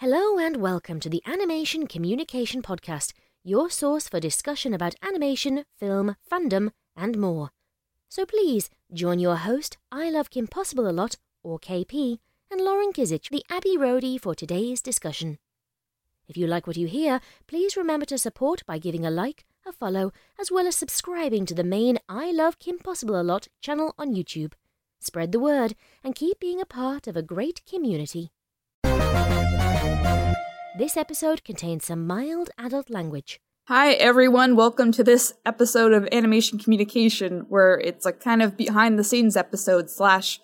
Hello and welcome to the Animation Communication Podcast, your source for discussion about animation, film, fandom, and more. So please join your host, I Love Kim Possible a Lot, or KP, and Lauren Kizich, the Abbey Roadie, for today's discussion. If you like what you hear, please remember to support by giving a like, a follow, as well as subscribing to the main I Love Kim Possible a Lot channel on YouTube. Spread the word and keep being a part of a great community. This episode contains some mild adult language. Hi everyone, welcome to this episode of Animation Communication, where it's a kind of behind the scenes episode slash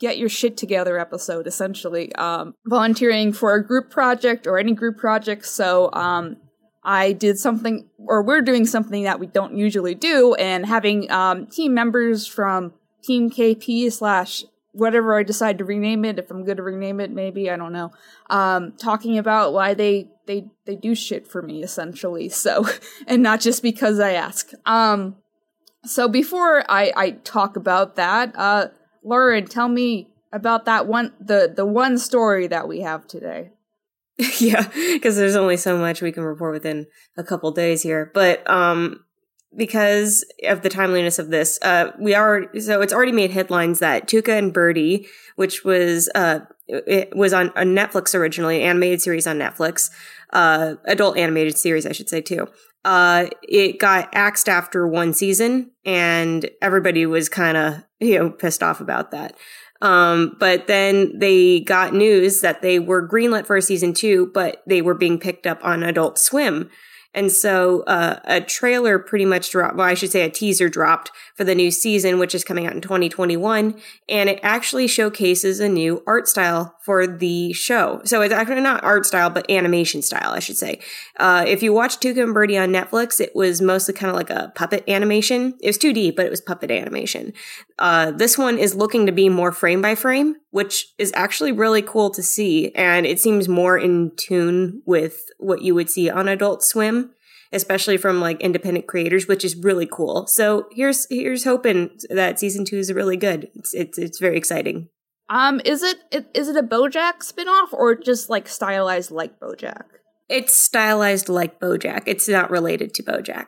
get your shit together episode, essentially. Um, volunteering for a group project or any group project, so um, I did something, or we're doing something that we don't usually do, and having um, team members from Team KP slash whatever I decide to rename it, if I'm going to rename it, maybe I don't know. Um, talking about why they they they do shit for me essentially. So, and not just because I ask. Um, so before I I talk about that, uh, Lauren, tell me about that one the the one story that we have today. yeah, because there's only so much we can report within a couple days here. But um, because of the timeliness of this, uh, we are so it's already made headlines that Tuca and Birdie, which was uh, it was on a Netflix originally, animated series on Netflix, uh, adult animated series, I should say too. Uh, it got axed after one season, and everybody was kind of you know pissed off about that. Um, but then they got news that they were greenlit for a season two, but they were being picked up on Adult Swim. And so uh, a trailer pretty much dropped, well, I should say a teaser dropped for the new season, which is coming out in 2021. And it actually showcases a new art style for the show. So it's actually not art style, but animation style, I should say. Uh, if you watch Tuca and Birdie on Netflix, it was mostly kind of like a puppet animation. It was 2D, but it was puppet animation. Uh, this one is looking to be more frame by frame, which is actually really cool to see. And it seems more in tune with what you would see on Adult Swim especially from like independent creators, which is really cool. So here's here's hoping that season two is really good. It's it's it's very exciting. Um, is it is it a BoJack spinoff or just like stylized like BoJack? It's stylized like BoJack. It's not related to BoJack,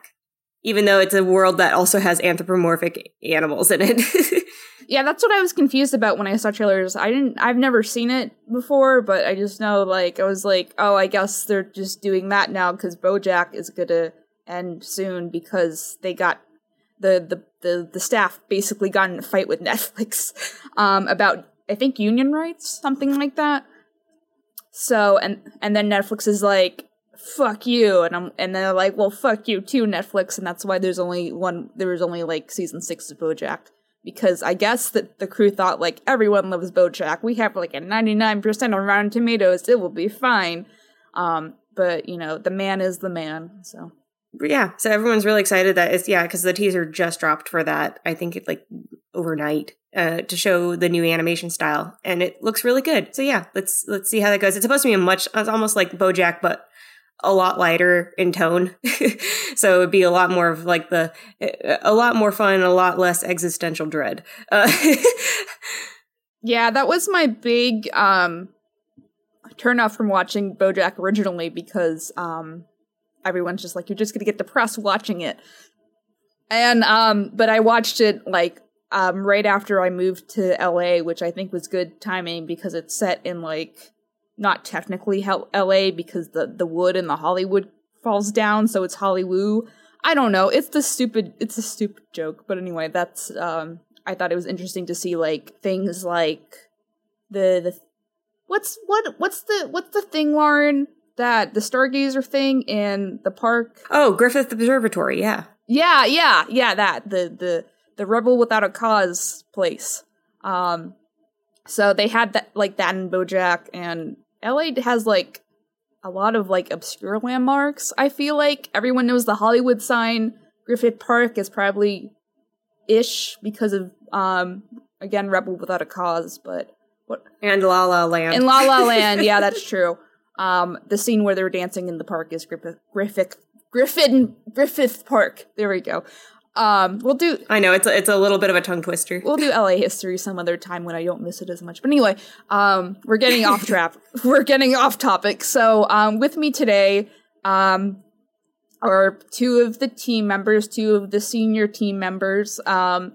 even though it's a world that also has anthropomorphic animals in it. yeah, that's what I was confused about when I saw trailers. I didn't, I've never seen it before, but I just know, like, I was like, oh, I guess they're just doing that now because BoJack is gonna end soon because they got the the the, the staff basically got in a fight with Netflix um, about I think union rights, something like that. So and and then Netflix is like, fuck you, and I'm and they're like, well, fuck you too, Netflix, and that's why there's only one. There was only like season six of BoJack because I guess that the crew thought like everyone loves BoJack. We have like a 99% on Rotten Tomatoes. It will be fine. Um, but you know, the man is the man. So yeah, so everyone's really excited that it's yeah because the teaser just dropped for that. I think it like overnight uh, to show the new animation style, and it looks really good. So yeah, let's let's see how that goes. It's supposed to be a much it's almost like BoJack, but a lot lighter in tone. so it'd be a lot more of like the a lot more fun, a lot less existential dread. Uh, yeah, that was my big um turn off from watching BoJack originally because um everyone's just like you're just gonna get depressed watching it. And um but I watched it like um right after I moved to LA, which I think was good timing because it's set in like not technically LA because the the wood and the Hollywood falls down, so it's Hollywood. I don't know. It's the stupid. It's a stupid joke, but anyway, that's. um I thought it was interesting to see like things like the the what's what what's the what's the thing, Lauren? That the Stargazer thing in the park. Oh, Griffith Observatory. Yeah. Yeah, yeah, yeah. That the the the Rebel Without a Cause place. Um, so they had that like that in BoJack, and LA has like a lot of like obscure landmarks. I feel like everyone knows the Hollywood sign. Griffith Park is probably ish because of um again Rebel Without a Cause, but what and La La Land. In La La Land, yeah, that's true. Um, the scene where they're dancing in the park is Griffith Griffith Griffin Griffith Park. There we go. Um, we'll do. I know it's a, it's a little bit of a tongue twister. We'll do LA history some other time when I don't miss it as much. But anyway, um, we're getting off track. We're getting off topic. So, um, with me today, um, are two of the team members, two of the senior team members. Um,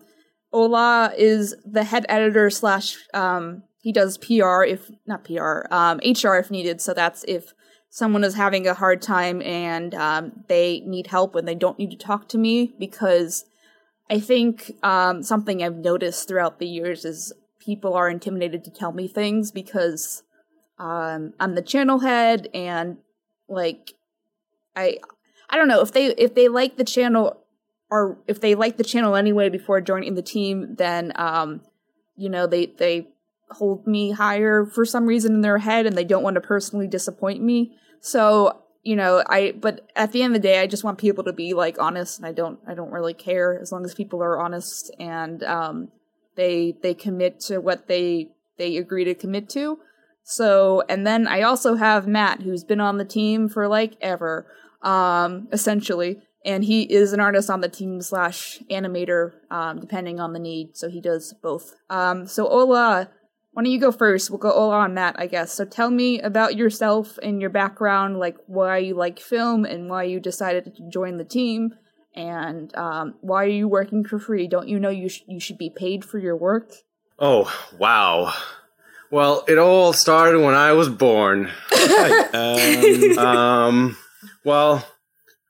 Ola is the head editor slash um, he does PR if not PR, um, HR if needed. So that's if someone is having a hard time and um, they need help and they don't need to talk to me because I think um, something I've noticed throughout the years is people are intimidated to tell me things because um, I'm the channel head and like I I don't know if they if they like the channel or if they like the channel anyway before joining the team, then um, you know they they hold me higher for some reason in their head, and they don't want to personally disappoint me. So you know I but at the end of the day, I just want people to be like honest, and I don't I don't really care as long as people are honest and um, they they commit to what they they agree to commit to. So, and then I also have Matt, who's been on the team for like ever um, essentially. And he is an artist on the team slash animator, um, depending on the need. So he does both. Um, so Ola, why don't you go first? We'll go Ola on that, I guess. So tell me about yourself and your background, like why you like film and why you decided to join the team, and um, why are you working for free? Don't you know you sh- you should be paid for your work? Oh wow! Well, it all started when I was born. um, um well,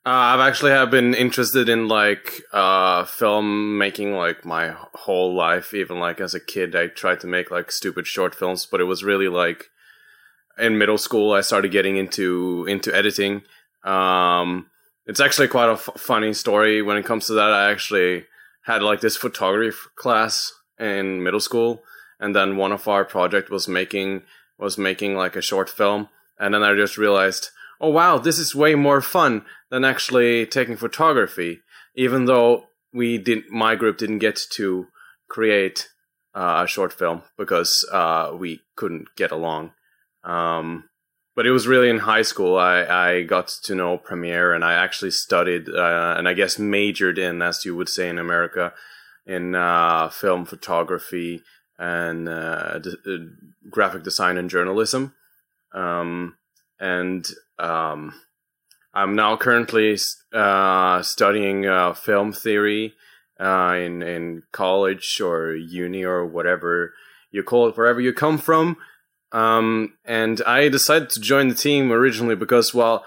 uh, I've actually have been interested in like uh, film making like my whole life. Even like as a kid, I tried to make like stupid short films, but it was really like in middle school I started getting into into editing. Um, it's actually quite a f- funny story when it comes to that. I actually had like this photography class in middle school, and then one of our project was making was making like a short film, and then I just realized oh wow, this is way more fun than actually taking photography. Even though we didn't, my group didn't get to create uh, a short film because uh, we couldn't get along. Um, but it was really in high school I, I got to know Premiere and I actually studied uh, and I guess majored in, as you would say in America, in uh, film photography and uh, d- graphic design and journalism. Um, and um, I'm now currently uh, studying uh, film theory uh, in in college or uni or whatever you call it, wherever you come from. Um, and I decided to join the team originally because, well,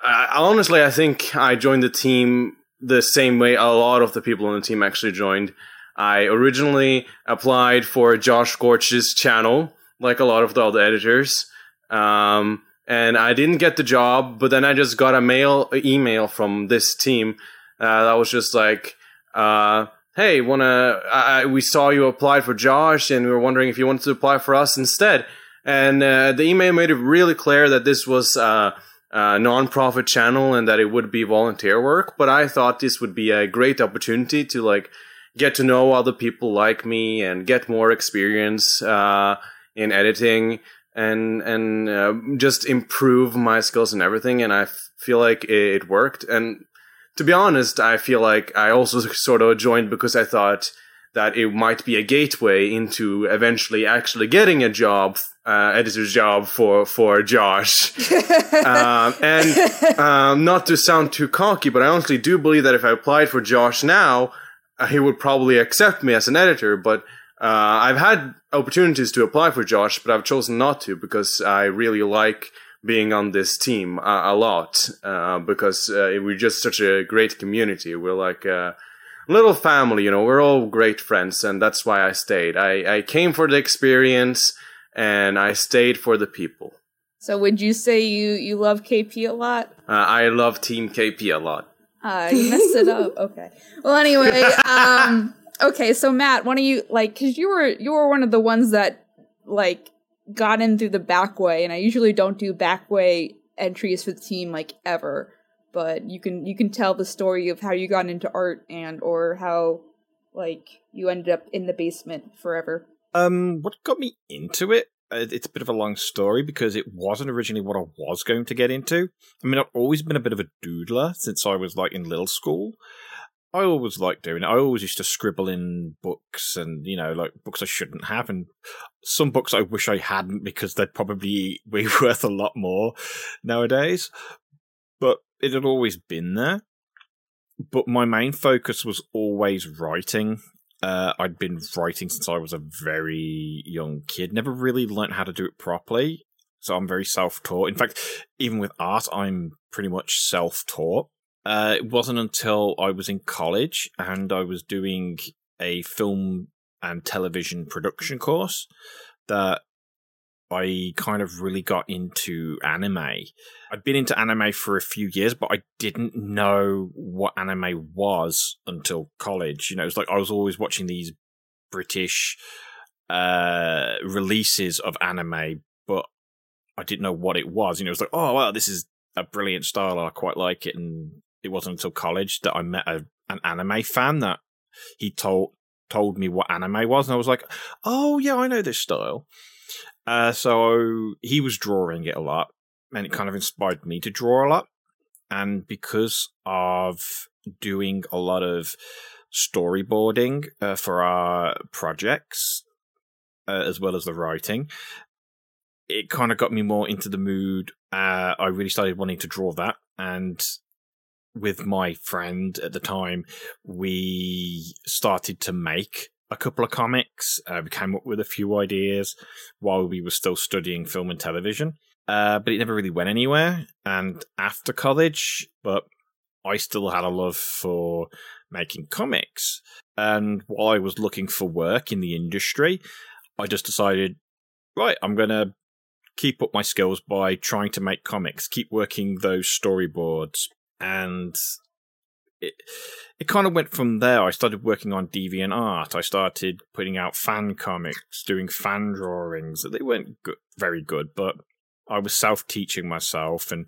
I, honestly, I think I joined the team the same way a lot of the people on the team actually joined. I originally applied for Josh Gorch's channel, like a lot of the other editors. Um, and I didn't get the job. But then I just got a mail email from this team uh, that was just like, uh, "Hey, wanna? I, we saw you applied for Josh, and we were wondering if you wanted to apply for us instead." And uh, the email made it really clear that this was uh, a non-profit channel and that it would be volunteer work. But I thought this would be a great opportunity to like get to know other people like me and get more experience uh, in editing and and uh, just improve my skills and everything. And I f- feel like it worked. And to be honest, I feel like I also sort of joined because I thought that it might be a gateway into eventually actually getting a job, uh, editor's job for for Josh. um, and um, not to sound too cocky, but I honestly do believe that if I applied for Josh now, uh, he would probably accept me as an editor. But uh, I've had opportunities to apply for Josh, but I've chosen not to because I really like being on this team a, a lot uh, because uh, we're just such a great community. We're like a little family, you know. We're all great friends, and that's why I stayed. I, I came for the experience, and I stayed for the people. So, would you say you you love KP a lot? Uh, I love Team KP a lot. Uh, you messed it up. Okay. Well, anyway, um, okay, so Matt, one of you like because you were you were one of the ones that like got in through the back way, and I usually don't do back way entries for the team like ever, but you can you can tell the story of how you got into art and or how like you ended up in the basement forever. Um, what got me into it? Uh, it's a bit of a long story because it wasn't originally what I was going to get into. I mean, I've always been a bit of a doodler since I was like in little school. I always liked doing it. I always used to scribble in books and, you know, like books I shouldn't have. And some books I wish I hadn't because they'd probably be worth a lot more nowadays. But it had always been there. But my main focus was always writing. Uh, I'd been writing since I was a very young kid. Never really learned how to do it properly. So I'm very self taught. In fact, even with art, I'm pretty much self taught. Uh, it wasn't until I was in college and I was doing a film and television production course that I kind of really got into anime. I'd been into anime for a few years, but I didn't know what anime was until college. You know, it was like I was always watching these British uh, releases of anime, but I didn't know what it was. You know, it was like, oh, wow, this is a brilliant style. I quite like it. And it wasn't until college that I met a, an anime fan that he told told me what anime was, and I was like, "Oh yeah, I know this style." Uh, so he was drawing it a lot, and it kind of inspired me to draw a lot. And because of doing a lot of storyboarding uh, for our projects, uh, as well as the writing, it kind of got me more into the mood. Uh, I really started wanting to draw that, and with my friend at the time, we started to make a couple of comics. Uh, we came up with a few ideas while we were still studying film and television, uh, but it never really went anywhere. And after college, but I still had a love for making comics. And while I was looking for work in the industry, I just decided, right, I'm going to keep up my skills by trying to make comics, keep working those storyboards, and it it kind of went from there. I started working on deviant art. I started putting out fan comics, doing fan drawings. They weren't good, very good, but I was self teaching myself, and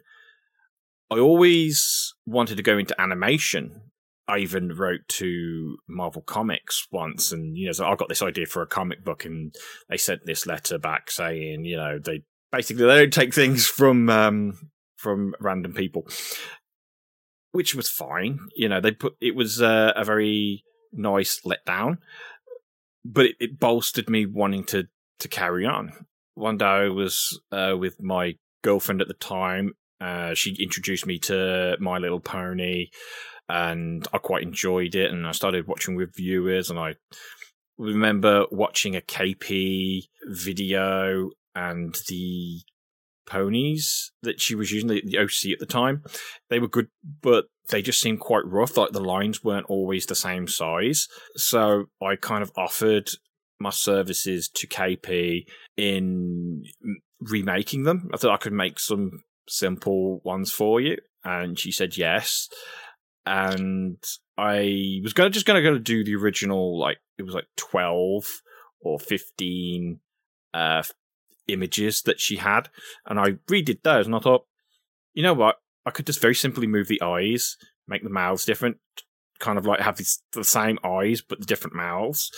I always wanted to go into animation. I even wrote to Marvel Comics once, and you know, so I got this idea for a comic book, and they sent this letter back saying, you know, they basically they don't take things from um, from random people which was fine. You know, they put it was uh, a very nice letdown, but it, it, bolstered me wanting to to carry on. One day I was uh, with my girlfriend at the time. Uh, she introduced me to My Little Pony, and I quite enjoyed it. And I started watching with viewers, and I remember watching a KP video and the ponies that she was using, the, the OC at the time, they were good, but they just seemed quite rough. Like the lines weren't always the same size. So I kind of offered my services to KP in remaking them. I thought I could make some simple ones for you. And she said yes. And I was gonna just gonna go to do the original, like it was like twelve or fifteen uh images that she had, and I redid those, and I thought, you know what, I could just very simply move the eyes, make the mouths different, kind of like have these, the same eyes but the different mouths.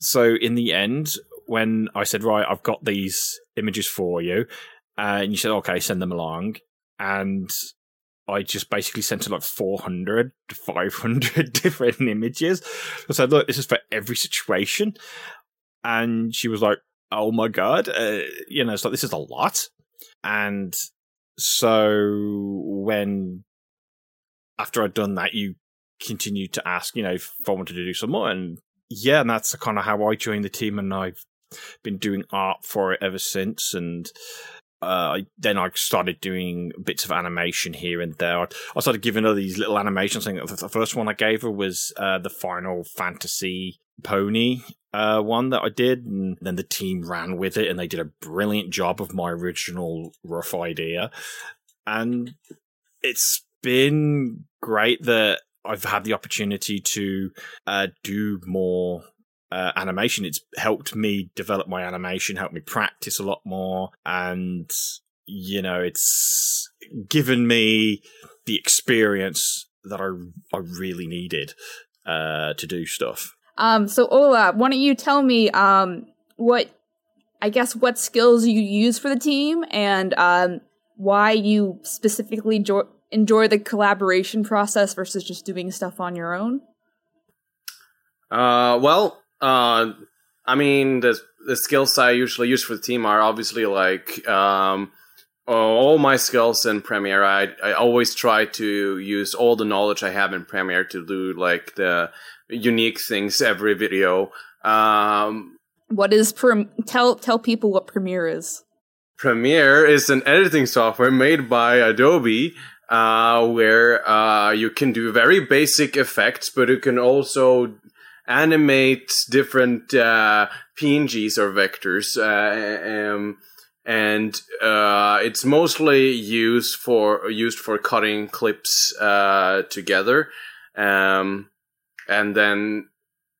So in the end, when I said, right, I've got these images for you, uh, and you said, okay, send them along, and I just basically sent her like 400 to 500 different images. I said, look, this is for every situation. And she was like, oh my god, uh, you know, it's like this is a lot. And so when after I'd done that, you continued to ask, you know, if I wanted to do some more, and yeah, and that's kind of how I joined the team, and I've been doing art for it ever since, and. Uh, then I started doing bits of animation here and there. I started giving her these little animations. I the first one I gave her was uh, the Final Fantasy pony uh, one that I did, and then the team ran with it, and they did a brilliant job of my original rough idea. And it's been great that I've had the opportunity to uh, do more uh, animation. It's helped me develop my animation, helped me practice a lot more, and you know, it's given me the experience that I I really needed uh, to do stuff. Um, so Ola, why don't you tell me um, what I guess what skills you use for the team and um, why you specifically jo- enjoy the collaboration process versus just doing stuff on your own? Uh, well, uh, I mean, the the skills I usually use for the team are obviously like um, all my skills in Premiere. I I always try to use all the knowledge I have in Premiere to do like the unique things every video. Um, what is Prem? Tell tell people what Premiere is. Premiere is an editing software made by Adobe. Uh, where uh, you can do very basic effects, but you can also animate different uh, PNGs or vectors, uh, um, and uh, it's mostly used for used for cutting clips uh, together. Um, and then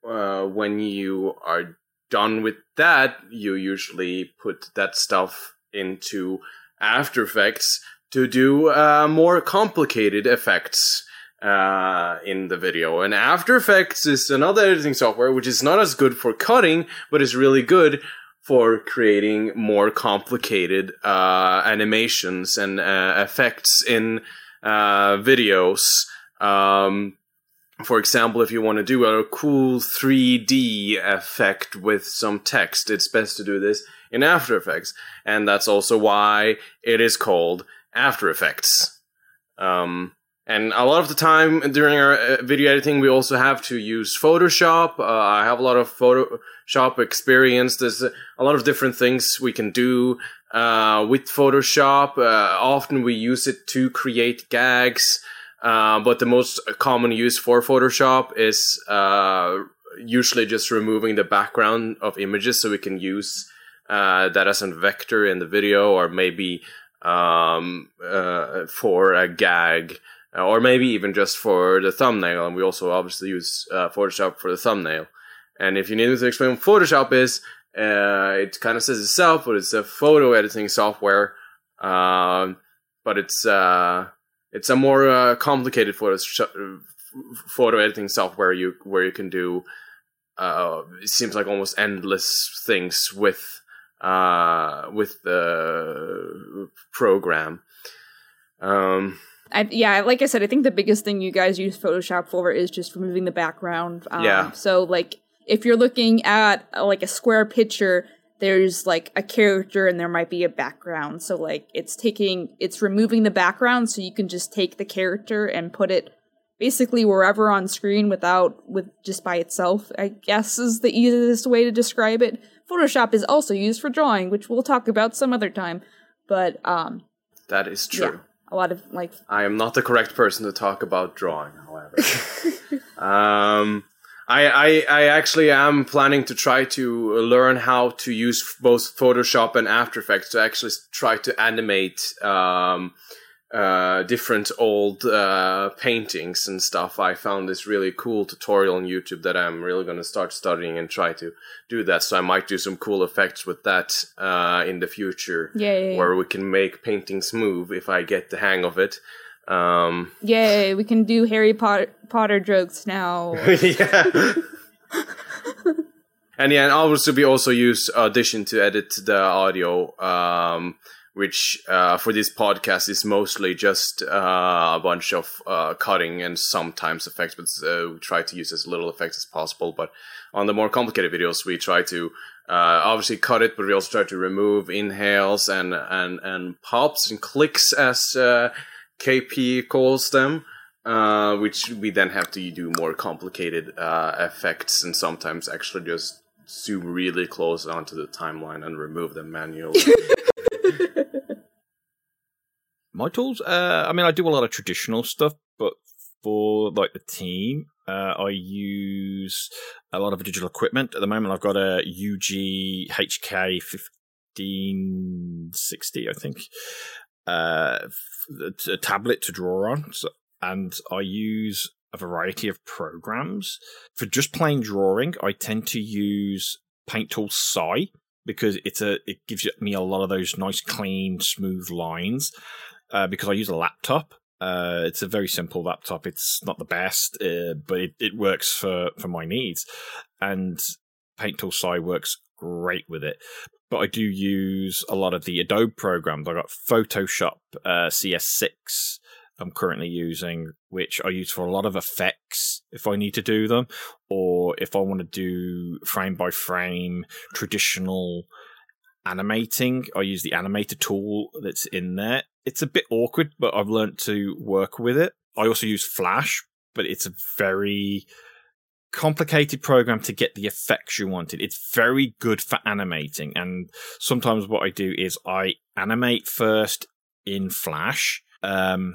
uh, when you are done with that, you usually put that stuff into After Effects to do uh, more complicated effects uh, in the video. And After Effects is another editing software which is not as good for cutting, but is really good for creating more complicated uh, animations and uh, effects in uh, videos. Um, for example, if you want to do a cool 3D effect with some text, it's best to do this in After Effects. And that's also why it is called After Effects. Um, and a lot of the time during our uh, video editing, we also have to use Photoshop. Uh, I have a lot of Photoshop experience. There's a lot of different things we can do uh, with Photoshop. Uh, often we use it to create gags. Uh, but the most common use for Photoshop is uh, usually just removing the background of images so we can use that as a vector in the video or maybe um, for a gag. Uh, or maybe even just for the thumbnail. And we also obviously use uh, Photoshop for the thumbnail. And if you need me to explain what Photoshop is, uh, it kind of says itself, but it's a photo editing software. Um, but it's uh, it's a more uh, complicated photo photo editing software you where you can do uh, it seems like almost endless things with with the program. Um, I, yeah, like I said, I think the biggest thing you guys use Photoshop for is just removing the background. Um, yeah. So, like, if you're looking at uh, like a square picture, there's like a character and there might be a background. So, like, it's taking, it's removing the background so you can just take the character and put it basically wherever on screen without, with just by itself, I guess is the easiest way to describe it. Photoshop is also used for drawing, which we'll talk about some other time. But, um, that is true. Yeah a lot of like I am not the correct person to talk about drawing, however. um, I, I I actually am planning to try to learn how to use both Photoshop and After Effects to actually try to animate um, uh, different old uh, paintings and stuff. I found this really cool tutorial on YouTube that I'm really going to start studying and try to do that. So I might do some cool effects with that uh, in the future, yeah, yeah, yeah, where we can make paintings move if I get the hang of it. Um, Yay, we can do Harry Potter, Potter jokes now. yeah. and yeah, and obviously we also use Audition to edit the audio. Um, which uh, for this podcast is mostly just uh, a bunch of uh, cutting and sometimes effects, but uh, we try to use as little effects as possible. But on the more complicated videos, we try to uh, obviously cut it, but we also try to remove inhales and and and pops and clicks, as uh, KP calls them. which we then have to do more complicated effects and sometimes actually just zoom really close onto the timeline and remove them manually. My tools, uh, I mean, I do a lot of traditional stuff, but for like the team, uh, I use a lot of digital equipment. At the moment, I've got a Ugee HK fifteen sixty, I think, uh, a tablet to draw on, so, and I use a variety of programs for just plain drawing. I tend to use Paint Tool Sai because it's a it gives me a lot of those nice, clean, smooth lines uh, because I use a laptop. Uh, it's a very simple laptop. It's not the best, uh, but it, it works for, for my needs. And Paint Tool Sai works great with it. But I do use a lot of the Adobe programs. I got Photoshop uh, CS6, I'm currently using, which I use for a lot of effects if I need to do them, or if I want to do frame by frame traditional animating, I use the animator tool that's in there. It's a bit awkward, but I've learned to work with it. I also use Flash, but it's a very complicated program to get the effects you wanted. It's very good for animating. And sometimes what I do is I animate first in Flash. Um,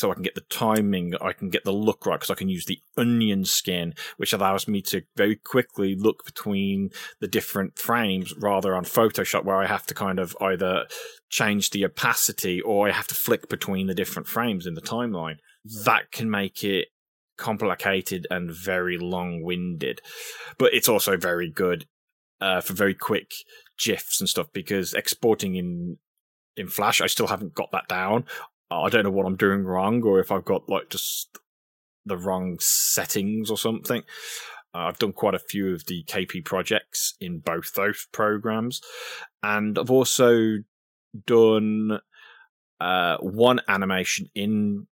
so I can get the timing, I can get the look right because I can use the onion skin, which allows me to very quickly look between the different frames rather on Photoshop where I have to kind of either change the opacity or I have to flick between the different frames in the timeline. That can make it complicated and very long winded. But it's also very good uh, for very quick GIFs and stuff because exporting in in Flash, I still haven't got that down. I don't know what I'm doing wrong or if I've got like just the wrong settings or something. Uh, I've done quite a few of the KP projects in both those programs, and I've also done uh, one animation in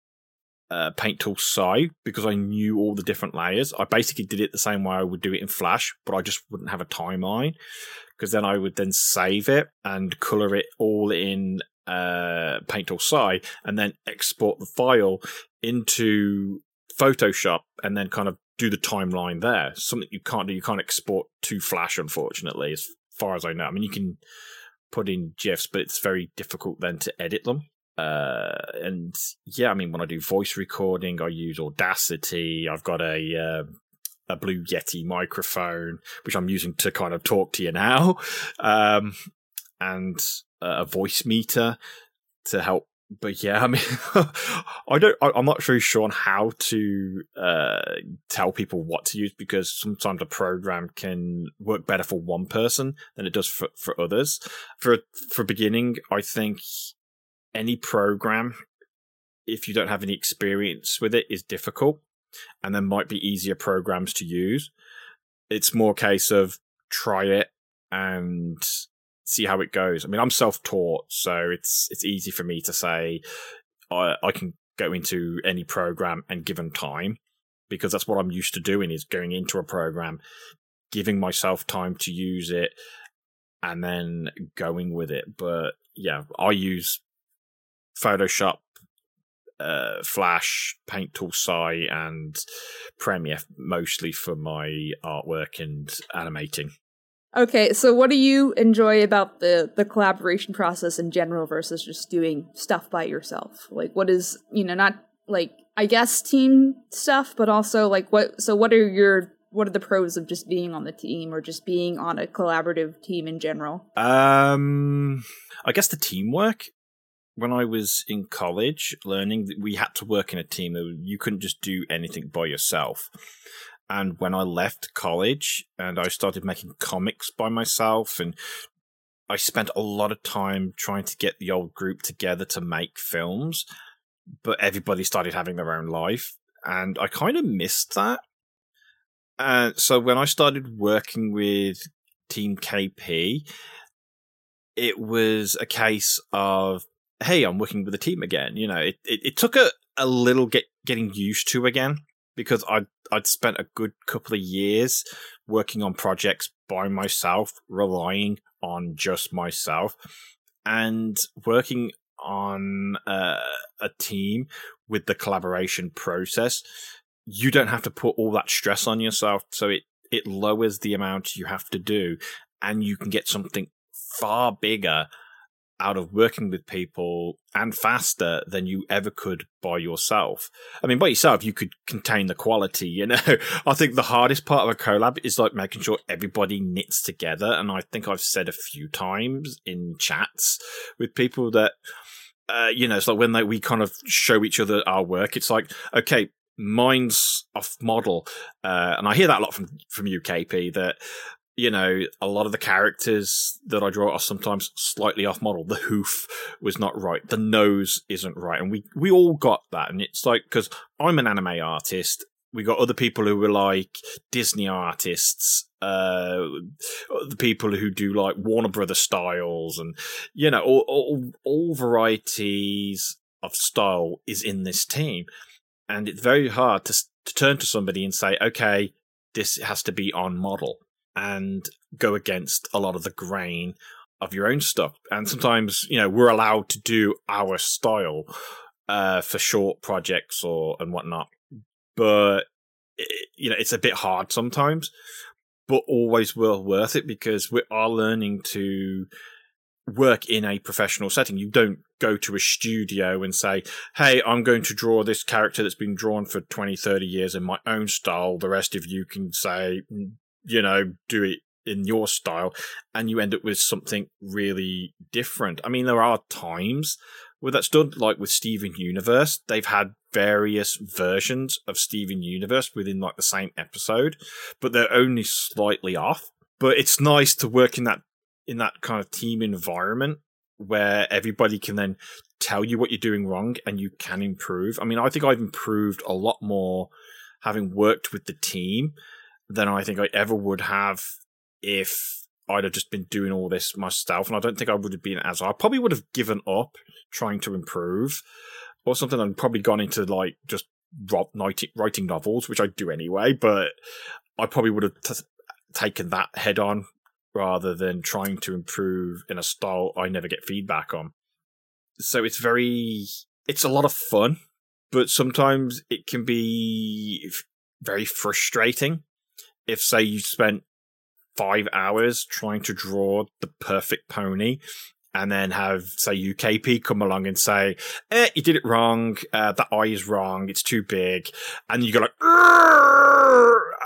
uh, Paint Tool Sai because I knew all the different layers. I basically did it the same way I would do it in Flash, but I just wouldn't have a timeline because then I would then save it and color it all in uh, Paint or Sai and then export the file into Photoshop and then kind of do the timeline there. Something you can't do. You can't export to Flash, unfortunately, as far as I know. I mean, you can put in GIFs, but it's very difficult then to edit them. Uh, and yeah, I mean, when I do voice recording, I use Audacity. I've got a uh, a Blue Yeti microphone, which I'm using to kind of talk to you now, um, and a voice meter to help. But yeah, I mean, I don't. I, am not really sure on how to uh, tell people what to use because sometimes a program can work better for one person than it does for, for others. For for beginning, I think any program, if you don't have any experience with it, is difficult, and there might be easier programs to use. It's more a case of try it and see how it goes. I mean, I'm self-taught, so it's it's easy for me to say I, I can go into any program and given time because that's what I'm used to doing is going into a program, giving myself time to use it, and then going with it. But yeah, I use Photoshop, uh, Flash, Paint Tool Sai, and Premiere mostly for my artwork and animating. Okay, so what do you enjoy about the the collaboration process in general versus just doing stuff by yourself? Like what is, you know, not like I guess team stuff, but also like what so what are your what are the pros of just being on the team or just being on a collaborative team in general? Um I guess the teamwork when I was in college learning, we had to work in a team. You couldn't just do anything by yourself. And when I left college and I started making comics by myself and I spent a lot of time trying to get the old group together to make films, but everybody started having their own life. And I kind of missed that. And so when I started working with Team KP, it was a case of, hey, I'm working with a team again. You know, it, it, it took a, a little get getting used to again because I'd I'd spent a good couple of years working on projects by myself, relying on just myself, and working on uh, a team with the collaboration process. You don't have to put all that stress on yourself, so it it lowers the amount you have to do, and you can get something far bigger out of working with people and faster than you ever could by yourself. I mean, by yourself, you could contain the quality, you know. I think the hardest part of a collab is like making sure everybody knits together. And I think I've said a few times in chats with people that, uh, you know, it's like when they, we kind of show each other our work, it's like, okay, mine's off model. Uh, and I hear that a lot from, from UKP that, you know, a lot of the characters that I draw are sometimes slightly off model. The hoof was not right. The nose isn't right. And we, we all got that. And it's like, cause I'm an anime artist. We got other people who were like Disney artists, uh, the people who do like Warner Brother styles and, you know, all, all, all varieties of style is in this team. And it's very hard to, to turn to somebody and say, okay, this has to be on model and go against a lot of the grain of your own stuff. And sometimes, you know, we're allowed to do our style uh, for short projects or and whatnot, but you know, it's a bit hard sometimes, but always well worth it because we are learning to work in a professional setting. You don't go to a studio and say, Hey, I'm going to draw this character that's been drawn for 20, 30 years in my own style. The rest of you can say, mm, you know, do it in your style. And you end up with something really different. I mean, there are times where that's done, like with Steven Universe. They've had various versions of Steven Universe within like the same episode, but they're only slightly off. But it's nice to work in that in that kind of team environment where everybody can then tell you what you're doing wrong and you can improve. I mean, I think I've improved a lot more having worked with the team than I think I ever would have if I'd have just been doing all this myself. And I don't think I would have been as I probably would have given up trying to improve or something and probably gone into like just writing novels, which I do anyway, but I probably would have t- taken that head on rather than trying to improve in a style I never get feedback on. So it's very, it's a lot of fun, but sometimes it can be very frustrating. If, say, you spent five hours trying to draw the perfect pony and then have say UKP come along and say, eh, you did it wrong. Uh, the eye is wrong. It's too big. And you go like,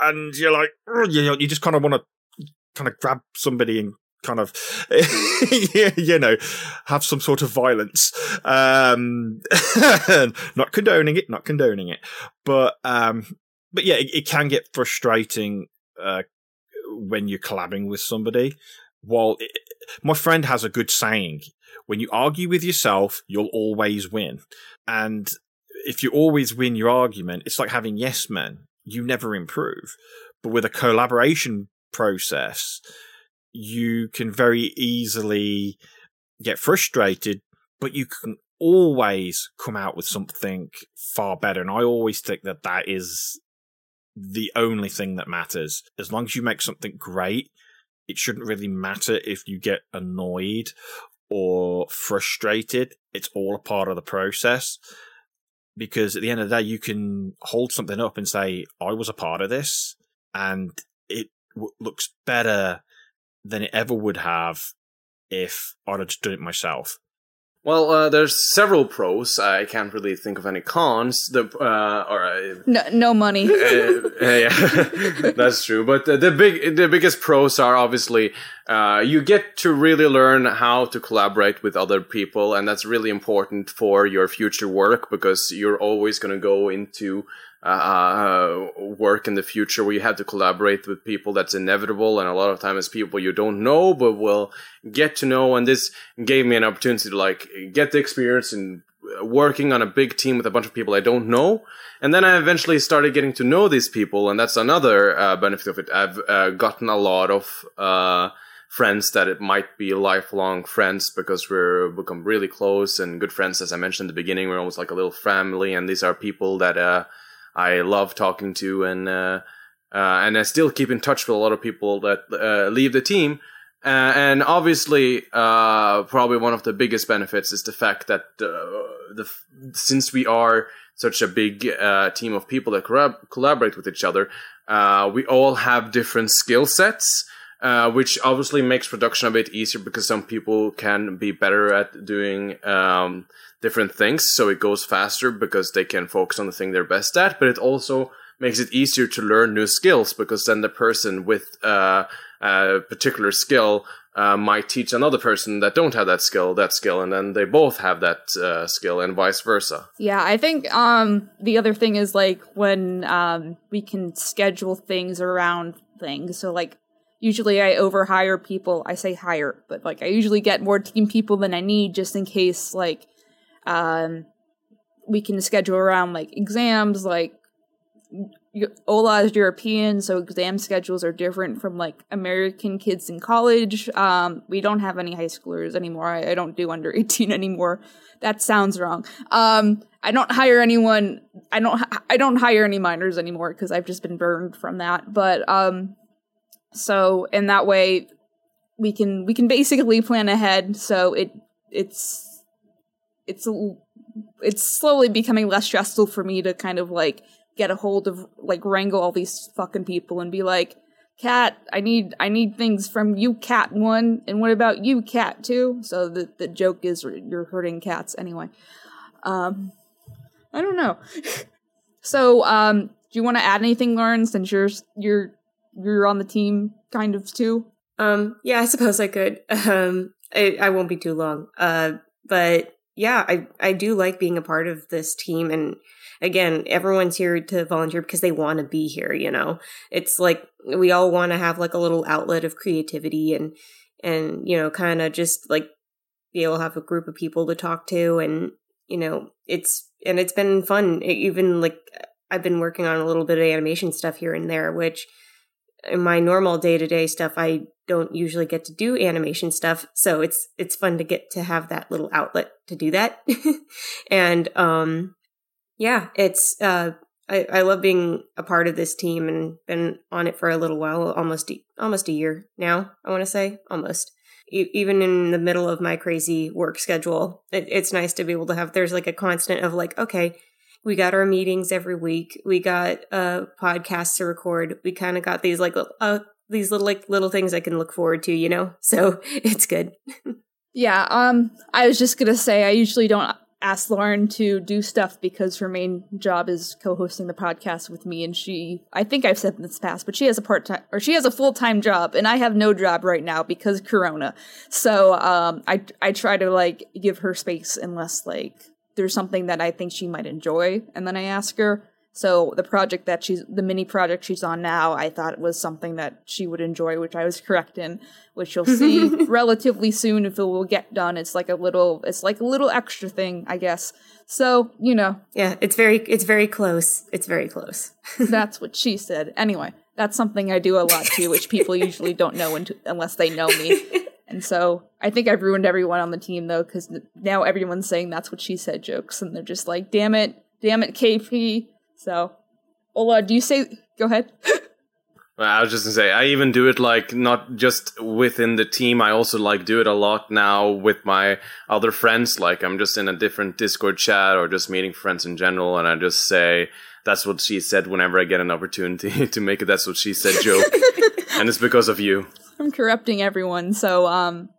and you're like, you you just kind of want to kind of grab somebody and kind of you know have some sort of violence um not condoning it not condoning it but um but yeah it, it can get frustrating uh when you're collabing with somebody. While it, my friend has a good saying when you argue with yourself you'll always win. And if you always win your argument it's like having yes men. You never improve. But with a collaboration process, you can very easily get frustrated, but you can always come out with something far better. And I always think that that is the only thing that matters. As long as you make something great, it shouldn't really matter if you get annoyed or frustrated. It's all a part of the process. Because at the end of the day, you can hold something up and say, I was a part of this. And it w- looks better than it ever would have if I'd have just done it myself. Well, uh, there's several pros. I can't really think of any cons. The uh, or uh, no, no money. uh, yeah, that's true. But the, the, big, the biggest pros are obviously uh, you get to really learn how to collaborate with other people, and that's really important for your future work because you're always going to go into uh, uh, work in the future where you have to collaborate with people that's inevitable. And a lot of times people you don't know but will get to know. And this gave me an opportunity to like get the experience in working on a big team with a bunch of people I don't know. And then I eventually started getting to know these people. And that's another uh, benefit of it. I've uh, gotten a lot of uh, friends that it might be lifelong friends because we're become really close and good friends as I mentioned in the beginning. We're almost like a little family. And these are people that uh, I love talking to, and uh, uh, and I still keep in touch with a lot of people that uh, leave the team. Uh, and obviously, probably one of the biggest benefits is the fact that the since we are such a big team of people that collaborate with each other, we all have different skill sets. Uh, which obviously makes production a bit easier because some people can be better at doing um, different things, so it goes faster because they can focus on the thing they're best at. But it also makes it easier to learn new skills because then the person with uh, a particular skill uh, might teach another person that don't have that skill that skill, and then they both have that uh, skill, and vice versa. Yeah, I think um, the other thing is like when um, we can schedule things around things. So like usually I overhire people. I say hire, but like I usually get more team people than I need just in case like um, we can schedule around like exams, like Ola is European, so exam schedules are different from like American kids in college. Um, we don't have any high schoolers anymore. I, I, don't do under 18 anymore. That sounds wrong. Um, I don't hire anyone. I don't. I don't hire any minors anymore because I've just been burned from that. But um, so in that way, we can we can basically plan ahead. So it it's it's it's slowly becoming less stressful for me to kind of like get a hold of like wrangle all these fucking people and be like, Cat, I need I need things from you, Cat one, and what about you, Cat two? So the the joke is you're hurting cats anyway. Um, I don't know. so um, do you want to add anything, Lauren? Since you're you're you're on the team, kind of too. Um, yeah, I suppose I could. Um, I, I won't be too long. Uh, but yeah, I I do like being a part of this team and again, everyone's here to volunteer because they want to be here, you know. It's like we all want to have like a little outlet of creativity and and you know, kind of just like be able to have a group of people to talk to and you know, it's and it's been fun. It, even like I've been working on a little bit of animation stuff here and there, which in my normal day to day stuff, I don't usually get to do animation stuff. So it's it's fun to get to have that little outlet to do that. and um, yeah, it's uh, I, I love being a part of this team and been on it for a little while, almost almost a year now. I want to say almost. Even in the middle of my crazy work schedule, it, it's nice to be able to have. There's like a constant of like, okay, we got our meetings every week. We got uh podcasts to record. We kind of got these like uh, these little like little things I can look forward to, you know. So it's good. yeah. Um. I was just gonna say I usually don't ask Lauren to do stuff because her main job is co-hosting the podcast with me and she I think I've said this past but she has a part-time or she has a full-time job and I have no job right now because corona. So um I I try to like give her space unless like there's something that I think she might enjoy and then I ask her so the project that she's the mini project she's on now, I thought was something that she would enjoy, which I was correct in, which you'll see relatively soon if it will get done. It's like a little it's like a little extra thing, I guess. So, you know. Yeah, it's very it's very close. It's very close. that's what she said. Anyway, that's something I do a lot too, which people usually don't know unless they know me. And so I think I've ruined everyone on the team though, because now everyone's saying that's what she said jokes, and they're just like, "Damn it, damn it, KP, so, Ola, do you say? Go ahead. I was just gonna say, I even do it like not just within the team. I also like do it a lot now with my other friends. Like I'm just in a different Discord chat or just meeting friends in general, and I just say that's what she said whenever I get an opportunity to make it. That's what she said joke, and it's because of you. I'm corrupting everyone, so um,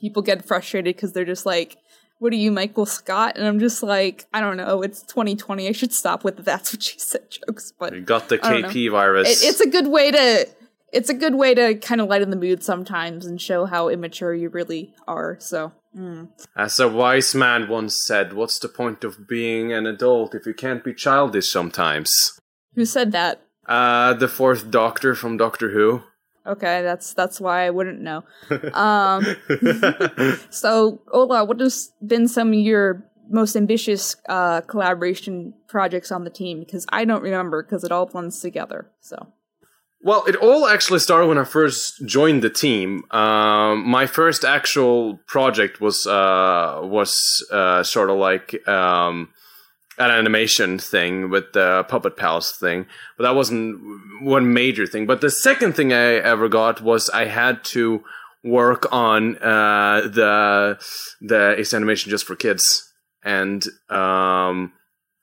people get frustrated because they're just like, what are you, Michael Scott? And I'm just like, I don't know. It's 2020. I should stop with the that's what she said jokes. But you got the KP virus. It, it's a good way to. It's a good way to kind of lighten the mood sometimes and show how immature you really are. So, mm. as a wise man once said, "What's the point of being an adult if you can't be childish sometimes?" Who said that? Uh, the fourth Doctor from Doctor Who. Okay, that's that's why I wouldn't know. Um, so, Ola, what has been some of your most ambitious uh, collaboration projects on the team? Because I don't remember, because it all blends together. So, well, it all actually started when I first joined the team. Um, my first actual project was uh, was uh, sort of like. Um, an animation thing with the Puppet Palace thing, but that wasn't one major thing. But the second thing I ever got was I had to work on uh, the the Is Animation Just for Kids, and um,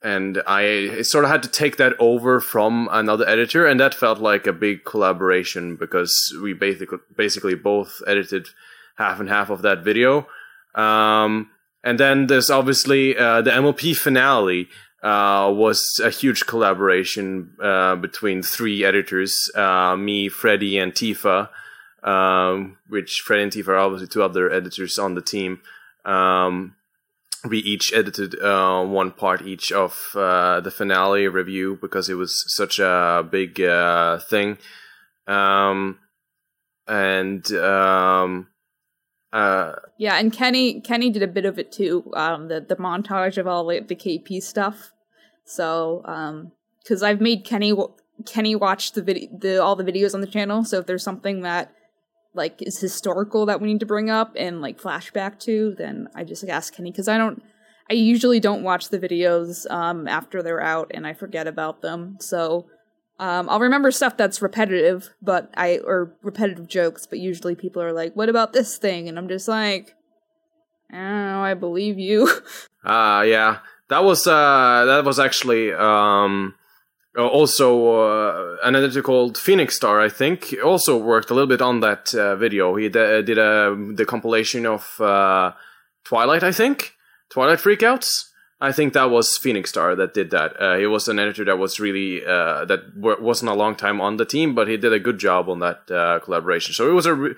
and I sort of had to take that over from another editor, and that felt like a big collaboration because we basically basically both edited half and half of that video. Um, and then there's obviously uh, the MLP finale uh, was a huge collaboration uh, between three editors, uh, me, Freddie, and Tifa. Um, which Freddie and Tifa are obviously two other editors on the team. Um, we each edited uh, one part each of uh, the finale review because it was such a big thing. Um, and um, uh, yeah, and Kenny Kenny did a bit of it too. Um, the the montage of all the, the KP stuff. So um, because I've made Kenny Kenny watch the video, the all the videos on the channel. So if there's something that like is historical that we need to bring up and like flashback to, then I just like, ask Kenny because I don't. I usually don't watch the videos um, after they're out, and I forget about them. So um, I'll remember stuff that's repetitive, but I or repetitive jokes. But usually people are like, "What about this thing?" And I'm just like, I don't know. I believe you. Ah, uh, yeah. That was uh, that was actually um, also uh, an editor called Phoenix Star. I think also worked a little bit on that uh, video. He d- did a the compilation of uh, Twilight. I think Twilight Freakouts. I think that was Phoenix Star that did that. Uh, he was an editor that was really uh, that w- wasn't a long time on the team, but he did a good job on that uh, collaboration. So it was a re-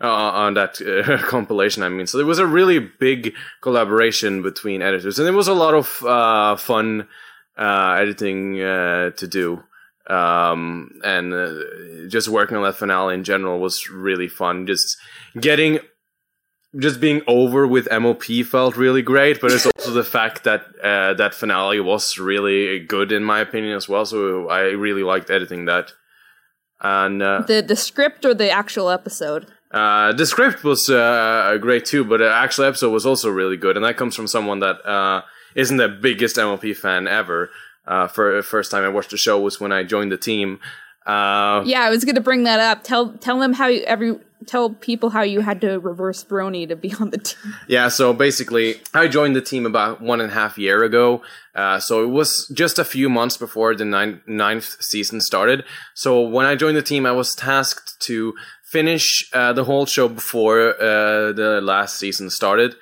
uh, on that uh, compilation. I mean, so it was a really big collaboration between editors, and it was a lot of uh, editing to do. Um, and just working on that finale in general was really fun. Just getting just being over with MLP felt really great, but it's also the fact that uh, that finale was really good in my opinion as well. So I really liked editing that. And uh, the the script or the actual episode. Uh, the script was uh, great too, but the actual episode was also really good, and that comes from someone that uh, not the biggest MLP fan ever. Uh, for the first time I watched the show was when I joined the team. Uh, yeah, I was going to bring that up. Tell tell them how you, every tell people how you had to reverse Brony to be on the team. Yeah, so basically, I joined the team about one and a half year ago. Uh, so it was just a few months before the nine, ninth season started. So when I joined the team, I was tasked to finish uh, the whole show before uh, the last season started.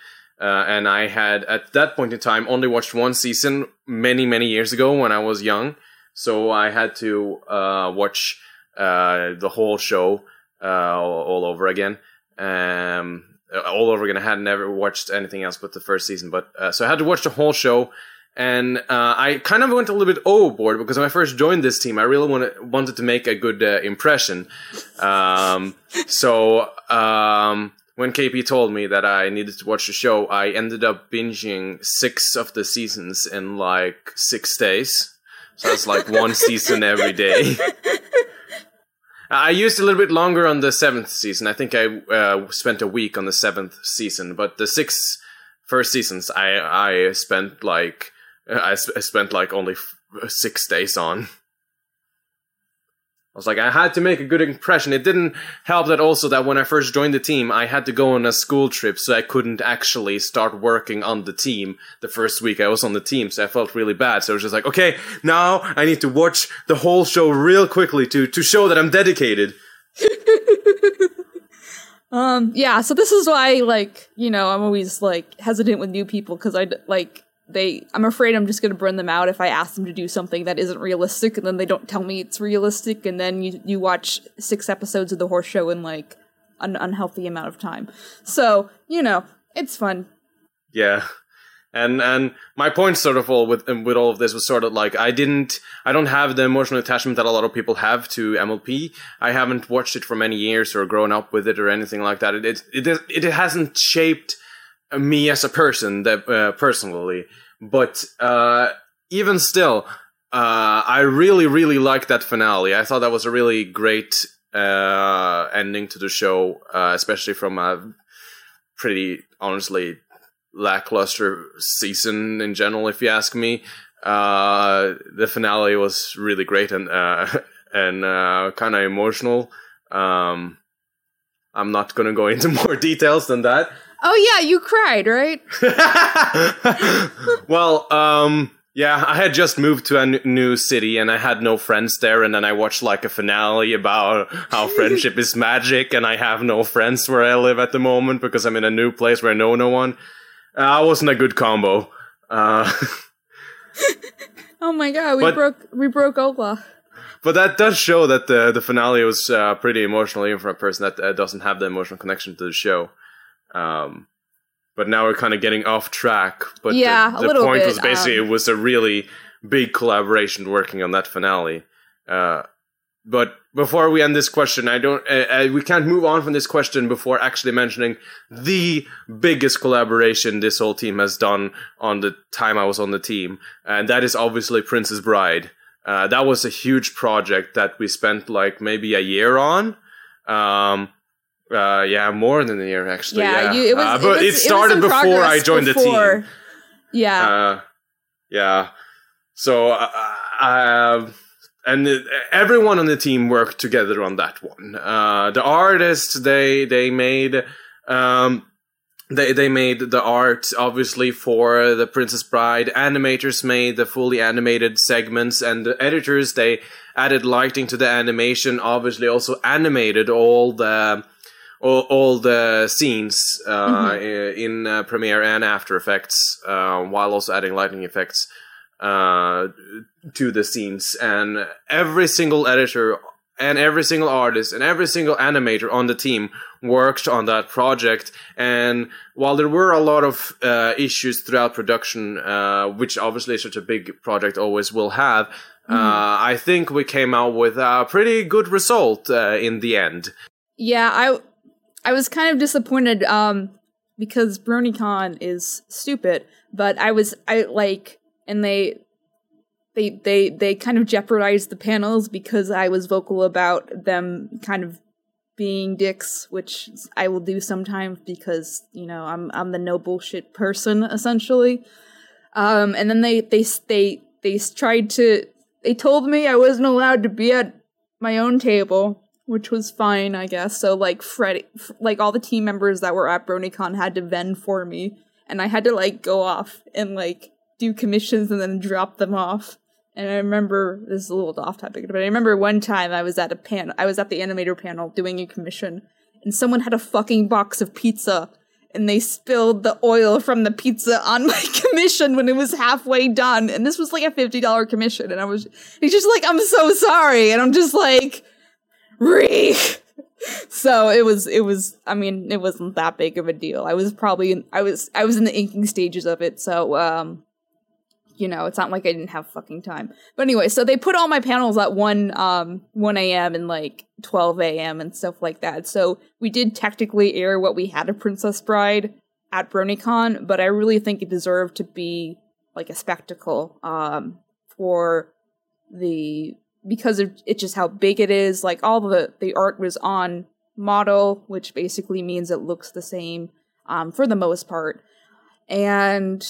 Uh, and I had, at that point in time, only watched one season many, many years ago when I was young. So I had to uh, watch uh, the whole show uh, all, over again. Um, all over again. I had never watched anything else but the first season, but uh, so I had to watch the whole show. And uh, I kind of went a little bit overboard because when I first joined this team, I really wanted wanted to make a good uh, impression. Um, so um, when KP told me that I needed to watch the show, I ended up binging six of the seasons in like six days. So it's like one season every day. I used a little bit longer on the seventh season. I think I uh, spent a week on the seventh season, but the six first seasons I I spent like I, sp- I spent like only f- six days on. I was like, I had to make a good impression. It didn't help that also that when I first joined the team, I had to go on a school trip, so I couldn't actually start working on the team the first week I was on the team. So I felt really bad. So I was just like, okay, now I need to watch the whole show real quickly to to show that I'm dedicated. um, yeah. So this is why, like, you know, I'm always like hesitant with new people because I like they i'm afraid i'm just going to burn them out if i ask them to do something that isn't realistic and then they don't tell me it's realistic and then you you watch six episodes of the horse show in like an unhealthy amount of time so you know it's fun yeah and and my point sort of all with with all of this was sort of like I didn't I don't have the emotional attachment that a lot of people have to MLP. I haven't watched it for many years or grown up with it or anything like that. It it it, it hasn't shaped me as a person that uh, personally. But uh, even still uh, i really really liked that finale. I thought that was a really great uh, ending to the show uh, especially from a pretty honestly lackluster season in general if you ask me. The finale was really great and and kind of emotional. Um, i'm not going to go into more details than that Oh yeah, you cried, right? well, um yeah, I had just moved to a n- new city and I had no friends there and then I watched like a finale about how friendship is magic and I have no friends where I live at the moment because I'm in a new place where I know no one. Uh, wasn't a good combo. Uh, oh my god, we but, broke we broke Ola. But that does show that the the finale was uh, pretty emotional even for a person that uh, doesn't have the emotional connection to the show. Um, but now we're kind of getting off track. But yeah, the, the point bit, was basically um, it was a really big collaboration working on that finale. Uh, but before we end this question, I don't. Uh, uh, we can't move on from this question before actually mentioning the biggest collaboration this whole team has done on the time I was on the team, and that is obviously Princess Bride. Uh, that was a huge project that we spent like maybe a year on. Um, uh, yeah, more than a year actually. Yeah, You, it was, uh, but it, was, it started it before I joined before. the team. Yeah, uh, yeah. So, uh, and everyone on the team worked together on that one. Uh, the artists they they made. Um, they they made the art obviously for the Princess Bride. Animators made the fully animated segments, and the editors they added lighting to the animation. Obviously, also animated all the all, all the scenes uh, mm-hmm. in uh, Premiere and After Effects, uh, while also adding lighting effects uh, to the scenes. And every single editor and every single artist and every single animator on the team worked on that project. And while there were a lot of uh, issues throughout production, uh, which obviously such a big project always will have, mm. uh, I think we came out with a pretty good result uh, in the end. Yeah, I I was kind of disappointed um, because BronyCon is stupid, but I was I like and they they they they kind of jeopardized the panels because I was vocal about them kind of being dicks, which I will do sometimes because you know I'm I'm the no bullshit person essentially. Um, and then they they they they tried to they told me I wasn't allowed to be at my own table, which was fine, I guess. So like Fred, like all the team members that were at BronyCon had to vend for me, and I had to like go off and like do commissions and then drop them off. And I remember this is a little off topic, but I remember one time I was at a pan I was at the animator panel doing a commission and someone had a fucking box of pizza and they spilled the oil from the pizza on my commission when it was halfway done. And this was like a $50 commission. And I was, he's just like, I'm so sorry. And I'm just like, reek. so it was, it was, I mean, it wasn't that big of a deal. I was probably, I was, I was in the inking stages of it. So, um, you know, it's not like I didn't have fucking time. But anyway, so they put all my panels at 1 um 1 a.m. and like 12 a.m. and stuff like that. So we did technically air what we had of Princess Bride at BronyCon, but I really think it deserved to be like a spectacle um for the because of it just how big it is. Like all the the art was on model, which basically means it looks the same um for the most part. And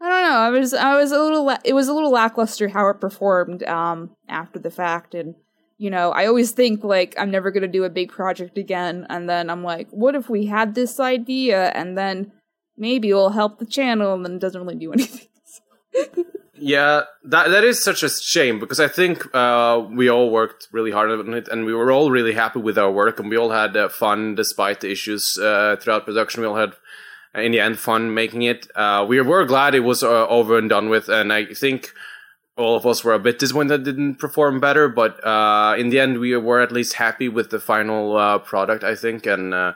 I don't know. I was I was a little it was a little lackluster how it performed um after the fact and you know, I always think like I'm never going to do a big project again and then I'm like, what if we had this idea and then maybe it'll help the channel and then it doesn't really do anything. Yeah, that that is such a shame because I think uh, we all worked really hard on it, and we were all really happy with our work, and we all had uh, fun despite the issues uh, throughout production. We all had in the end fun making it. Uh, we were glad it was uh, over and done with, and I think all of us were a bit disappointed that didn't perform better. But uh, in the end, we were at least happy with the final uh, product, I think, and.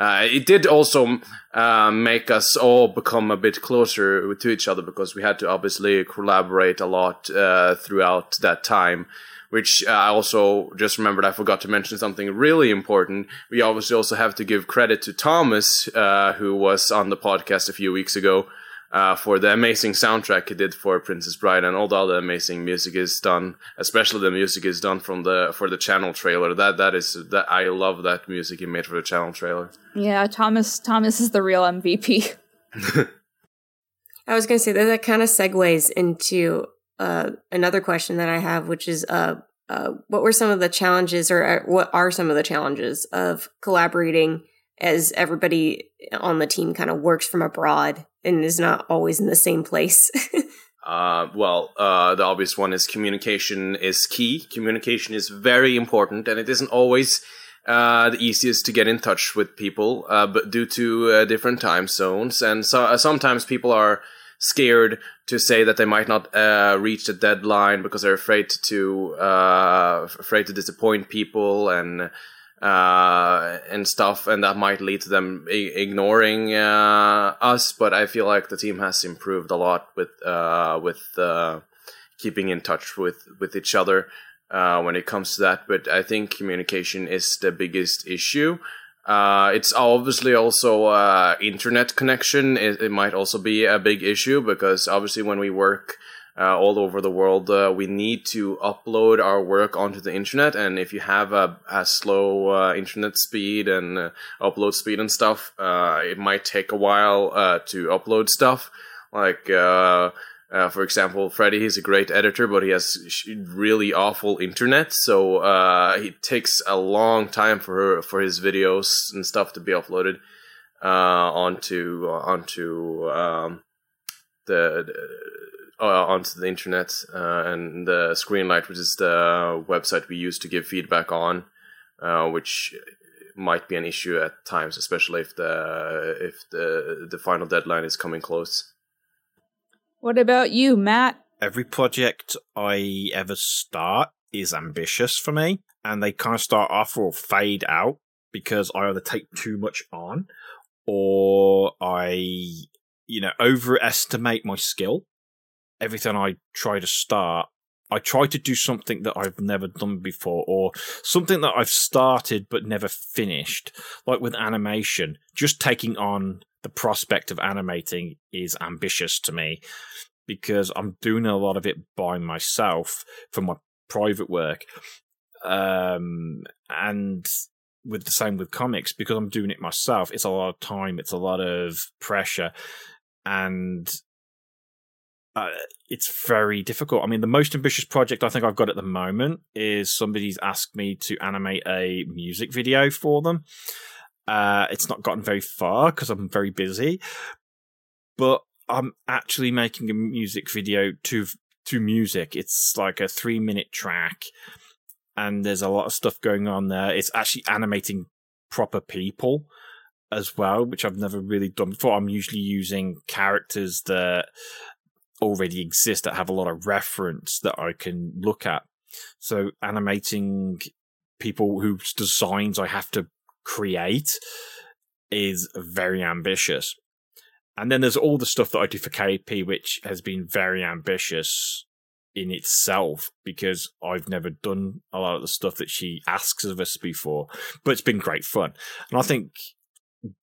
Uh, uh, it did also make us all become a bit closer to each other because we had to obviously collaborate a lot throughout that time which uh, I also just remembered I forgot to mention something really important. We obviously also have to give credit to Thomas, uh, who was on the podcast a few weeks ago. Uh, for the amazing soundtrack he did for Princess Bride, and all the other amazing music is done. Especially the music is done from the for the channel trailer. That that is that I love that music he made for the channel trailer. Yeah, Thomas Thomas is the real MVP. I was going to say that that kind of segues into uh, another question that I have, which is uh, uh, what were some of the challenges, or uh, what are some of the challenges of collaborating as everybody on the team kind of works from abroad and is not always in the same place? Uh, well, uh, the obvious one is communication is key. Communication is very important, and it isn't always the easiest to get in touch with people, but due to different time zones, and so sometimes people are scared to say that they might not uh, reach the deadline because they're afraid to uh, afraid to disappoint people and uh, and stuff, and that might lead to them I- ignoring uh, us. But I feel like the team has improved a lot with uh, with uh, keeping in touch with with each other when it comes to that. But I think communication is the biggest issue. Uh, it's obviously also uh, internet connection. It, it, might also be a big issue because obviously when we work uh, all over the world. Uh, we need to upload our work onto the internet, and if you have a, a slow uh, internet speed and uh, upload speed and stuff, uh, it might take a while uh, to upload stuff. Like, for example, Freddie, he's a great editor, but he has really awful internet, so it takes a long time for for his videos and stuff to be uploaded onto onto um, the, onto the internet uh, and the Screenlight, which is the website we use to give feedback on, uh, which might be an issue at times, especially if the if the the final deadline is coming close. What about you, Matt? Every project I ever start is ambitious for me, and they kind of start off or fade out because I either take too much on or I, you know, overestimate my skill every time I try to start, I try to do something that I've never done before or something that I've started but never finished. Like with animation, just taking on the prospect of animating is ambitious to me because I'm doing a lot of it by myself for my private work. Um, and with the same with comics, because I'm doing it myself, it's a lot of time, it's a lot of pressure. And uh, it's very difficult. I mean, the most ambitious project I think I've got at the moment is somebody's asked me to animate a music video for them. Uh, it's not gotten very far because I'm very busy, but I'm actually making a music video to to music. It's like a three minute track, and there's a lot of stuff going on there. It's actually animating proper people as well, which I've never really done before. I'm usually using characters that already exist that have a lot of reference that I can look at. So animating people whose designs I have to create is very ambitious. And then there's all the stuff that I do for KP, which has been very ambitious in itself because I've never done a lot of the stuff that she asks of us before. But it's been great fun. And I think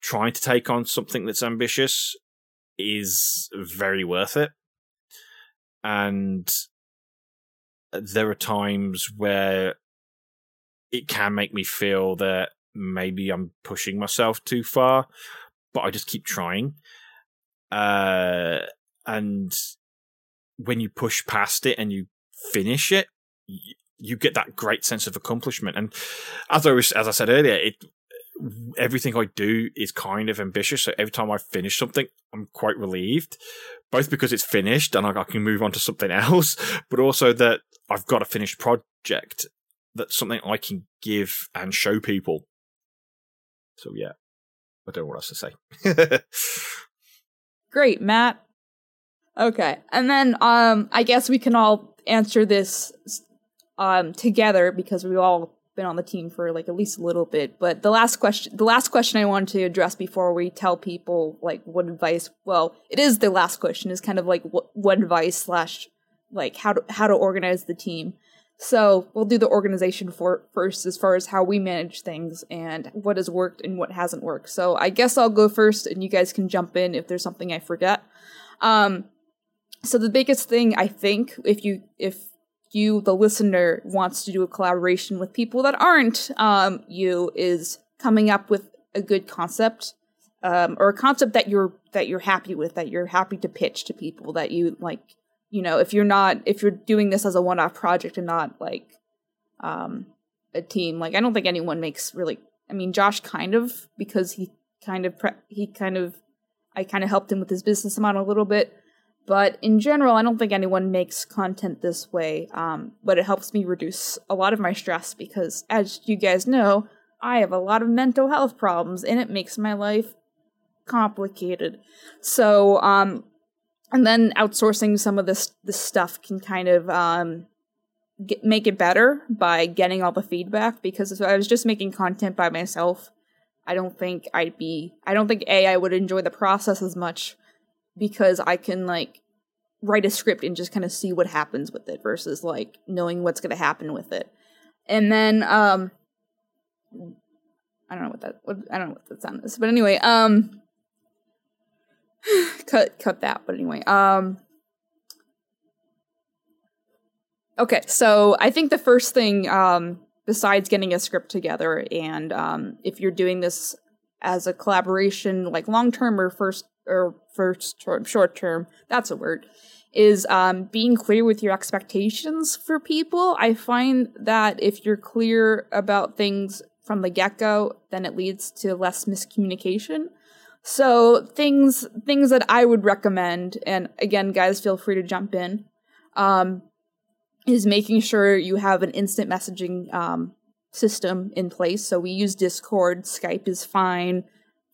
trying to take on something that's ambitious is very worth it and there are times where it can make me feel that maybe I'm pushing myself too far, but I just keep trying. Uh, and when you push past it and you finish it, you, you get that great sense of accomplishment. And as I was, as I said earlier, it everything I do is kind of ambitious. So every time I finish something, I'm quite relieved, both because it's finished and I can move on to something else, but also that I've got a finished project that's something I can give and show people. So yeah, I don't know what else to say. Great, Matt. Okay, and then um, I guess we can all answer this um together because we all been on the team for like at least a little bit. But the last question, the last question I wanted to address before we tell people like what advice. Well, it is the last question. Is kind of like what what advice slash like how to how to organize the team. So we'll do the organization for first as far as how we manage things and what has worked and what hasn't worked. So I guess I'll go first and you guys can jump in if there's something I forget. Um, so the biggest thing I think if you if you, the listener, wants to do a collaboration with people that aren't um, you, is coming up with a good concept um, or a concept that you're that you're happy with, that you're happy to pitch to people, that you like. You know, if you're not if you're doing this as a one-off project and not like um, a team, like I don't think anyone makes really. I mean, Josh kind of because he kind of pre- he kind of I kind of helped him with his business model a little bit but in general, I don't think anyone makes content this way. Um, but it helps me reduce a lot of my stress because, as you guys know, I have a lot of mental health problems and it makes my life complicated. So, um, and then outsourcing some of this this stuff can kind of um, get, make it better by getting all the feedback. Because if I was just making content by myself, I don't think I'd be. I don't think a I would enjoy the process as much because I can like write a script and just kind of see what happens with it versus like knowing what's going to happen with it. And then um I don't know what that what, I don't know what that sound is. But anyway, um cut cut that. But anyway, um Okay, so I think the first thing, um, besides getting a script together, and um, if you're doing this as a collaboration, like long term or first or first short term, that's a word, is um, being clear with your expectations for people. I find that if you're clear about things from the get go, then it leads to less miscommunication. So things things that I would recommend, and again, guys, feel free to jump in. Um, is making sure you have an instant messaging um, system in place. So we use Discord, Skype is fine,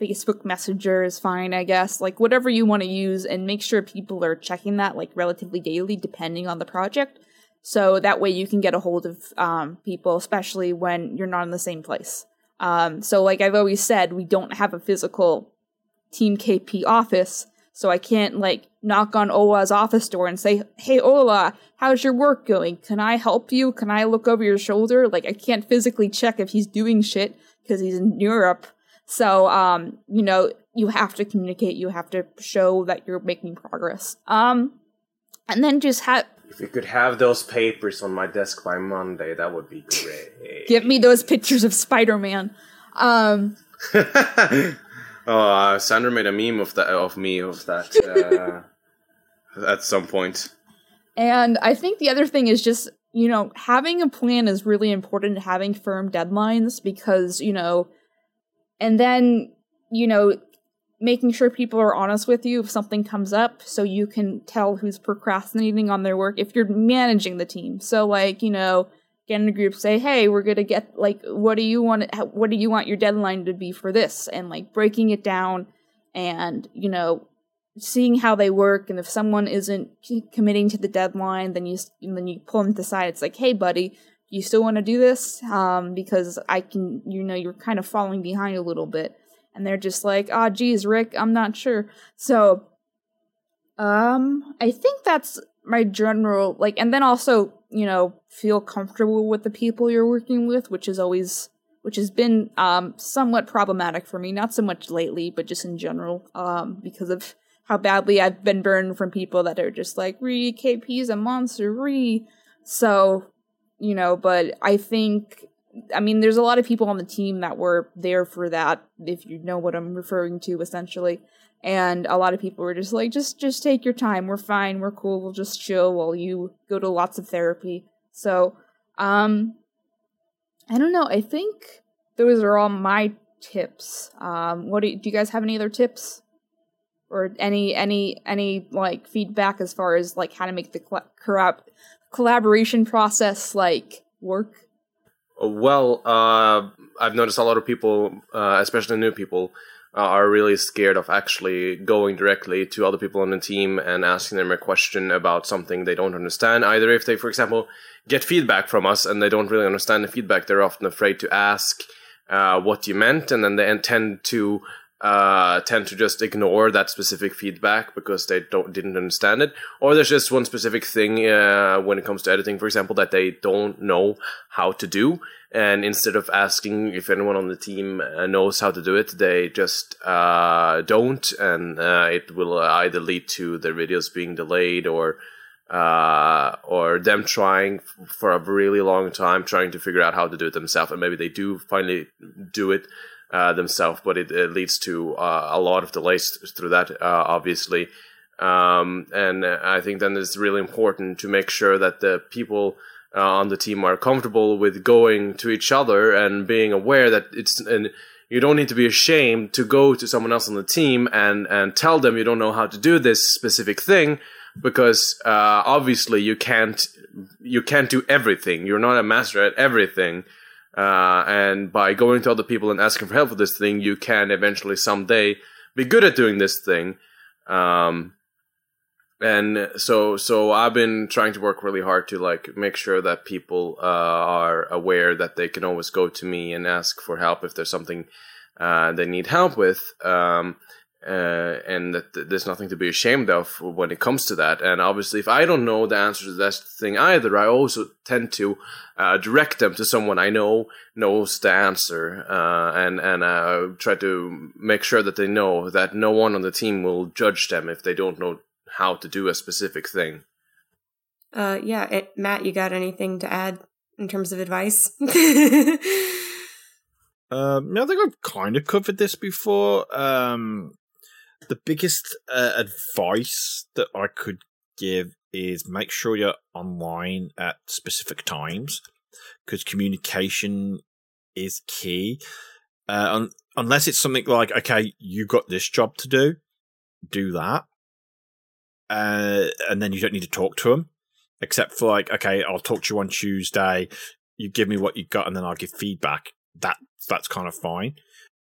Facebook Messenger is fine, I guess. Like whatever you want to use, and make sure people are checking that like relatively daily, depending on the project. So that way you can get a hold of um, people, especially when you're not in the same place. Um, so, like I've always said, we don't have a physical Team KP office, so I can't like knock on Ola's office door and say, "Hey Ola, how's your work going? Can I help you? Can I look over your shoulder?" Like I can't physically check if he's doing shit because he's in Europe. So um, you know, you have to communicate, you have to show that you're making progress. Um and then just have if you could have those papers on my desk by Monday, that would be great. Give me those pictures of Spider-Man. Um Oh, uh, Sandra made a meme of that of me of that uh, at some point. And I think the other thing is just you know having a plan is really important. Having firm deadlines because you know, and then you know making sure people are honest with you if something comes up so you can tell who's procrastinating on their work if you're managing the team. So like you know get in a group say hey we're gonna get like what do you want what do you want your deadline to be for this? And like breaking it down and you know seeing how they work. And if someone isn't committing to the deadline then you then you pull them to the side. It's like hey buddy you still want to do this um, because i can you know you're kind of falling behind a little bit. And they're just like oh geez rick i'm not sure. So um i think that's my general like and then also you know feel comfortable with the people you're working with which is always which has been um somewhat problematic for me. Not so much lately but just in general um because of how badly I've been burned from people that are just like re KP's a monster re so you know but I think I mean there's a lot of people on the team that were there for that if you know what I'm referring to essentially. And a lot of people were just like just just take your time. We're fine. We're cool. We'll just chill while you go to lots of therapy. So um i don't know. I think those are all my tips. Um what do you, do you guys have any other tips? Or any any any like feedback as far as like how to make the collab- collaboration process like work well uh i've noticed a lot of people uh, especially new people uh, are really scared of actually going directly to other people on the team and asking them a question about something they don't understand. Either if they, for example, get feedback from us and they don't really understand the feedback, they're often afraid to ask uh, what you meant, and then they tend to uh, tend to just ignore that specific feedback because they don't didn't understand it, or there's just one specific thing uh, when it comes to editing, for example, that they don't know how to do, and instead of asking if anyone on the team uh, knows how to do it, they just uh, don't, and uh, it will either lead to their videos being delayed or uh, or them trying for a really long time trying to figure out how to do it themselves, and maybe they do finally do it uh, themselves, but it, it, leads to uh, a lot of delays through that, uh, obviously. Um, and I think then it's really important to make sure that the people uh, on the team are comfortable with going to each other and being aware that it's and you don't need to be ashamed to go to someone else on the team and and tell them you don't know how to do this specific thing because uh, obviously you can't you can't do everything. You're not a master at everything. Uh, and by going to other people and asking for help with this thing, you can eventually someday be good at doing this thing. Um, and so, so I've been trying to work really hard to like make sure that people uh, are aware that they can always go to me and ask for help if there's something uh, they need help with. Um, uh, and that th- there's nothing to be ashamed of when it comes to that. And obviously, if I don't know the answer to that thing either, I also tend to uh, direct them to someone I know knows the answer, uh, and and uh, try to make sure that they know that no one on the team will judge them if they don't know how to do a specific thing. Uh, yeah, it, Matt, you got anything to add in terms of advice? Um, I think I've kind of covered this before. Um, the biggest uh, advice that I could give is make sure you're online at specific times because communication is key. Uh, un- unless it's something like, okay, you got this job to do, do that. Uh, and then you don't need to talk to them, except for like, okay, I'll talk to you on Tuesday. You give me what you got, and then I'll give feedback. That that's kind of fine.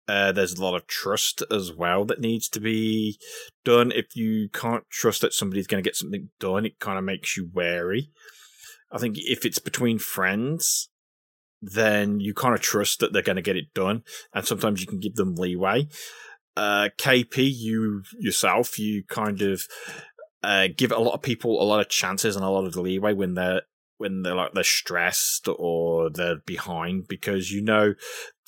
Uh, there's a lot of trust as well that needs to be done. If you can't trust that somebody's going to get something done, it kind of makes you wary. I think if it's between friends, then you kind of trust that they're going to get it done, and sometimes you can give them leeway. Uh, KP, you yourself, you kind of uh, give a lot of people a lot of chances and a lot of leeway when they're when they're like they're stressed or they're behind because you know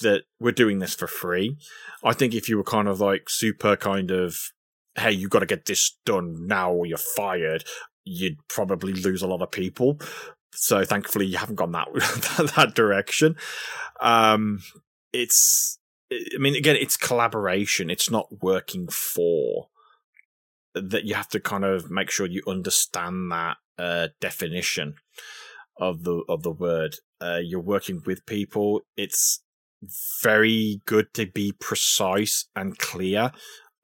that we're doing this for free. I think if you were kind of like super kind of hey, you got to get this done now or you're fired, you'd probably lose a lot of people. So thankfully, you haven't gone that that direction. Um, it's, I mean, again, it's collaboration. It's not working for that. You have to kind of make sure you understand that uh, definition of the of the word. Uh, you're working with people. It's very good to be precise and clear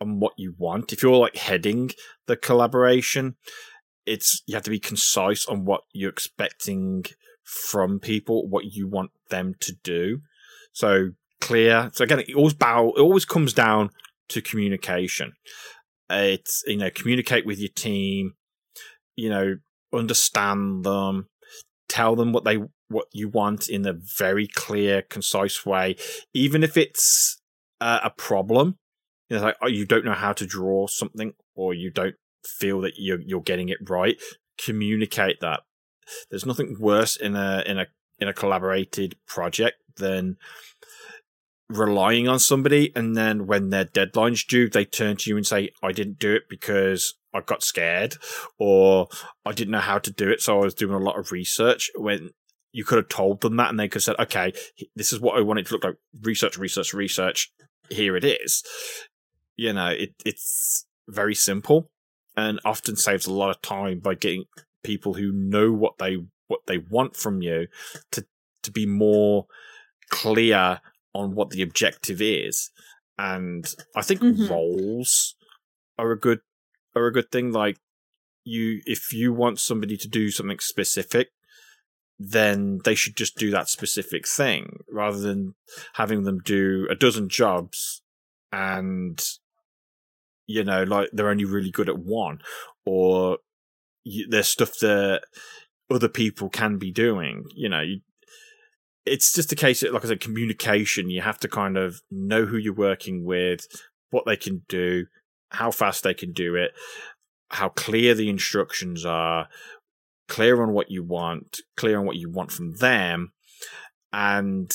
on what you want. If you're like heading the collaboration, it's you have to be concise on what you're expecting from people, what you want them to do. So clear. So again, it always bow. It always comes down to communication. It's you know communicate with your team. You know understand them. Tell them what they what you want in a very clear, concise way, even if it's uh, a problem. You know, like oh, you don't know how to draw something, or you don't feel that you're you're getting it right. Communicate that. There's nothing worse in a in a in a collaborated project than relying on somebody and then when their deadline's due they turn to you and say i didn't do it because i got scared or i didn't know how to do it so i was doing a lot of research when you could have told them that and they could have said okay this is what i want it to look like research research research here it is you know it, it's very simple and often saves a lot of time by getting people who know what they what they want from you to to be more clear on what the objective is. And I think Mhm. roles are a good are a good thing. Like you if you want somebody to do something specific, then they should just do that specific thing rather than having them do a dozen jobs and you know like they're only really good at one or there's stuff that other people can be doing you know you, it's just a case of like i said communication you have to kind of know who you're working with what they can do how fast they can do it how clear the instructions are clear on what you want clear on what you want from them and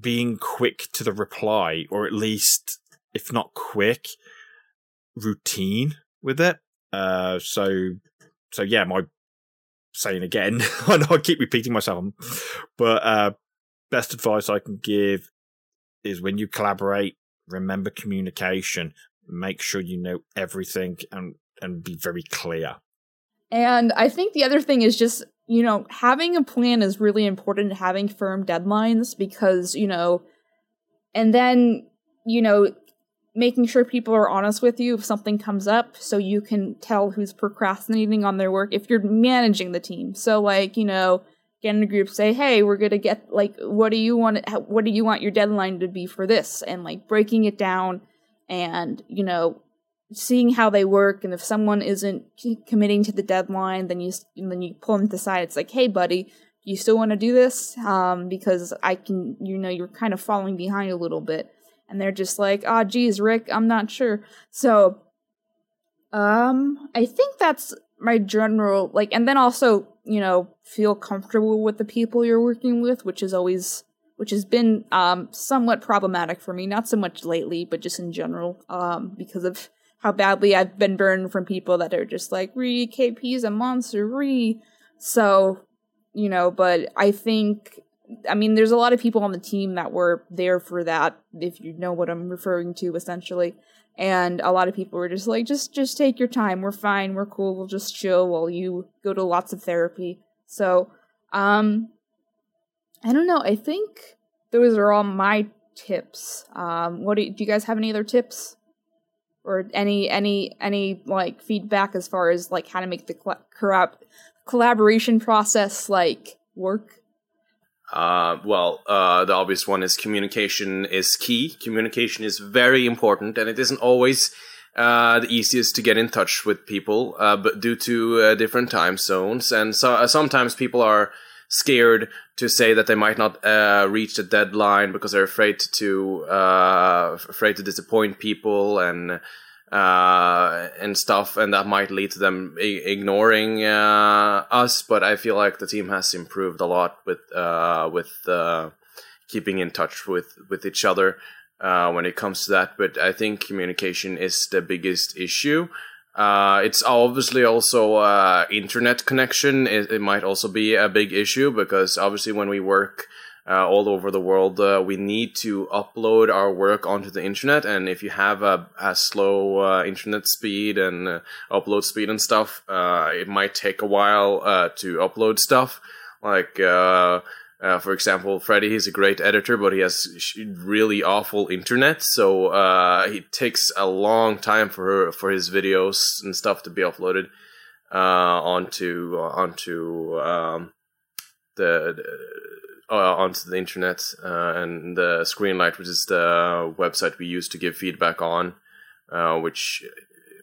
being quick to the reply or at least if not quick routine with it. Uh so so yeah my saying again i know i keep repeating myself but uh best advice i can give is when you collaborate remember communication make sure you know everything and and be very clear And I think the other thing is just, you know, having a plan is really important, having firm deadlines because, you know, and then, you know, making sure people are honest with you if something comes up so you can tell who's procrastinating on their work if you're managing the team. So like, you know, get in a group say, "Hey, we're going to get like what do you want what do you want your deadline to be for this?" and like breaking it down and, you know, seeing how they work and if someone isn't committing to the deadline then you then you pull them to the side. It's like hey buddy you still want to do this? Um because i can you know you're kind of falling behind a little bit. And they're just like ah geez rick i'm not sure. So um i think that's my general like and then also you know feel comfortable with the people you're working with which is always which has been um somewhat problematic for me not so much lately but just in general um because of how badly I've been burned from people that are just like, re KP's a monster, re. So, you know, but I think I mean, there's a lot of people on the team that were there for that, if you know what I'm referring to, essentially. And a lot of people were just like, just just take your time. We're fine. We're cool. We'll just chill while you go to lots of therapy. So, um, I don't know. I think those are all my tips. Um, what do you, do you guys have any other tips? Or any any any like feedback as far as like how to make the collab- collaboration process like work? Uh, well, uh, the obvious one is communication is key. Communication is very important, and it isn't always uh, the easiest to get in touch with people, uh, but due to uh, different time zones, and so uh, sometimes people are scared to say that they might not reach the deadline because they're afraid to afraid to disappoint people and uh, and stuff, and that might lead to them I- ignoring uh, us. But I feel like the team has improved a lot with uh, with uh, keeping in touch with with each other uh, when it comes to that. But I think communication is the biggest issue. Uh, it's obviously also internet connection. It, it might also be a big issue because obviously when we work uh, all over the world. Uh, we need to upload our work onto the internet, and if you have a, a slow uh, internet speed and uh, upload speed and stuff, uh, it might take a while uh, to upload stuff. Like, for example, Freddie, he's a great editor, but he has really awful internet, so it takes a long time for for his videos and stuff to be uploaded onto onto um, the, the uh, onto the internet uh, and the Screenlight, which is the website we use to give feedback on, uh, which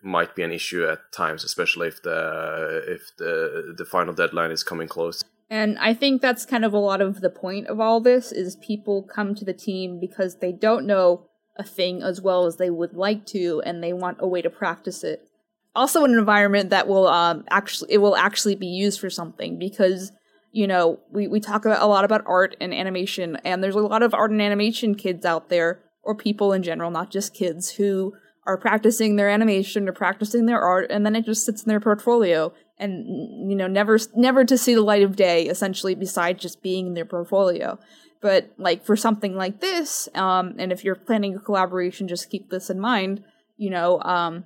might be an issue at times, especially if the if the the final deadline is coming close. And I think that's kind of a lot of the point of all this is people come to the team because they don't know a thing as well as they would like to, and they want a way to practice it. Also, an environment that will um, actually it will actually be used for something because you know, we, we talk about a lot about art and animation, and there's a lot of art and animation kids out there, or people in general, not just kids, who are practicing their animation or practicing their art, and then it just sits in their portfolio, and you know, never never to see the light of day, essentially, besides just being in their portfolio. But like for something like this, um, and if you're planning a collaboration, just keep this in mind. You know, um,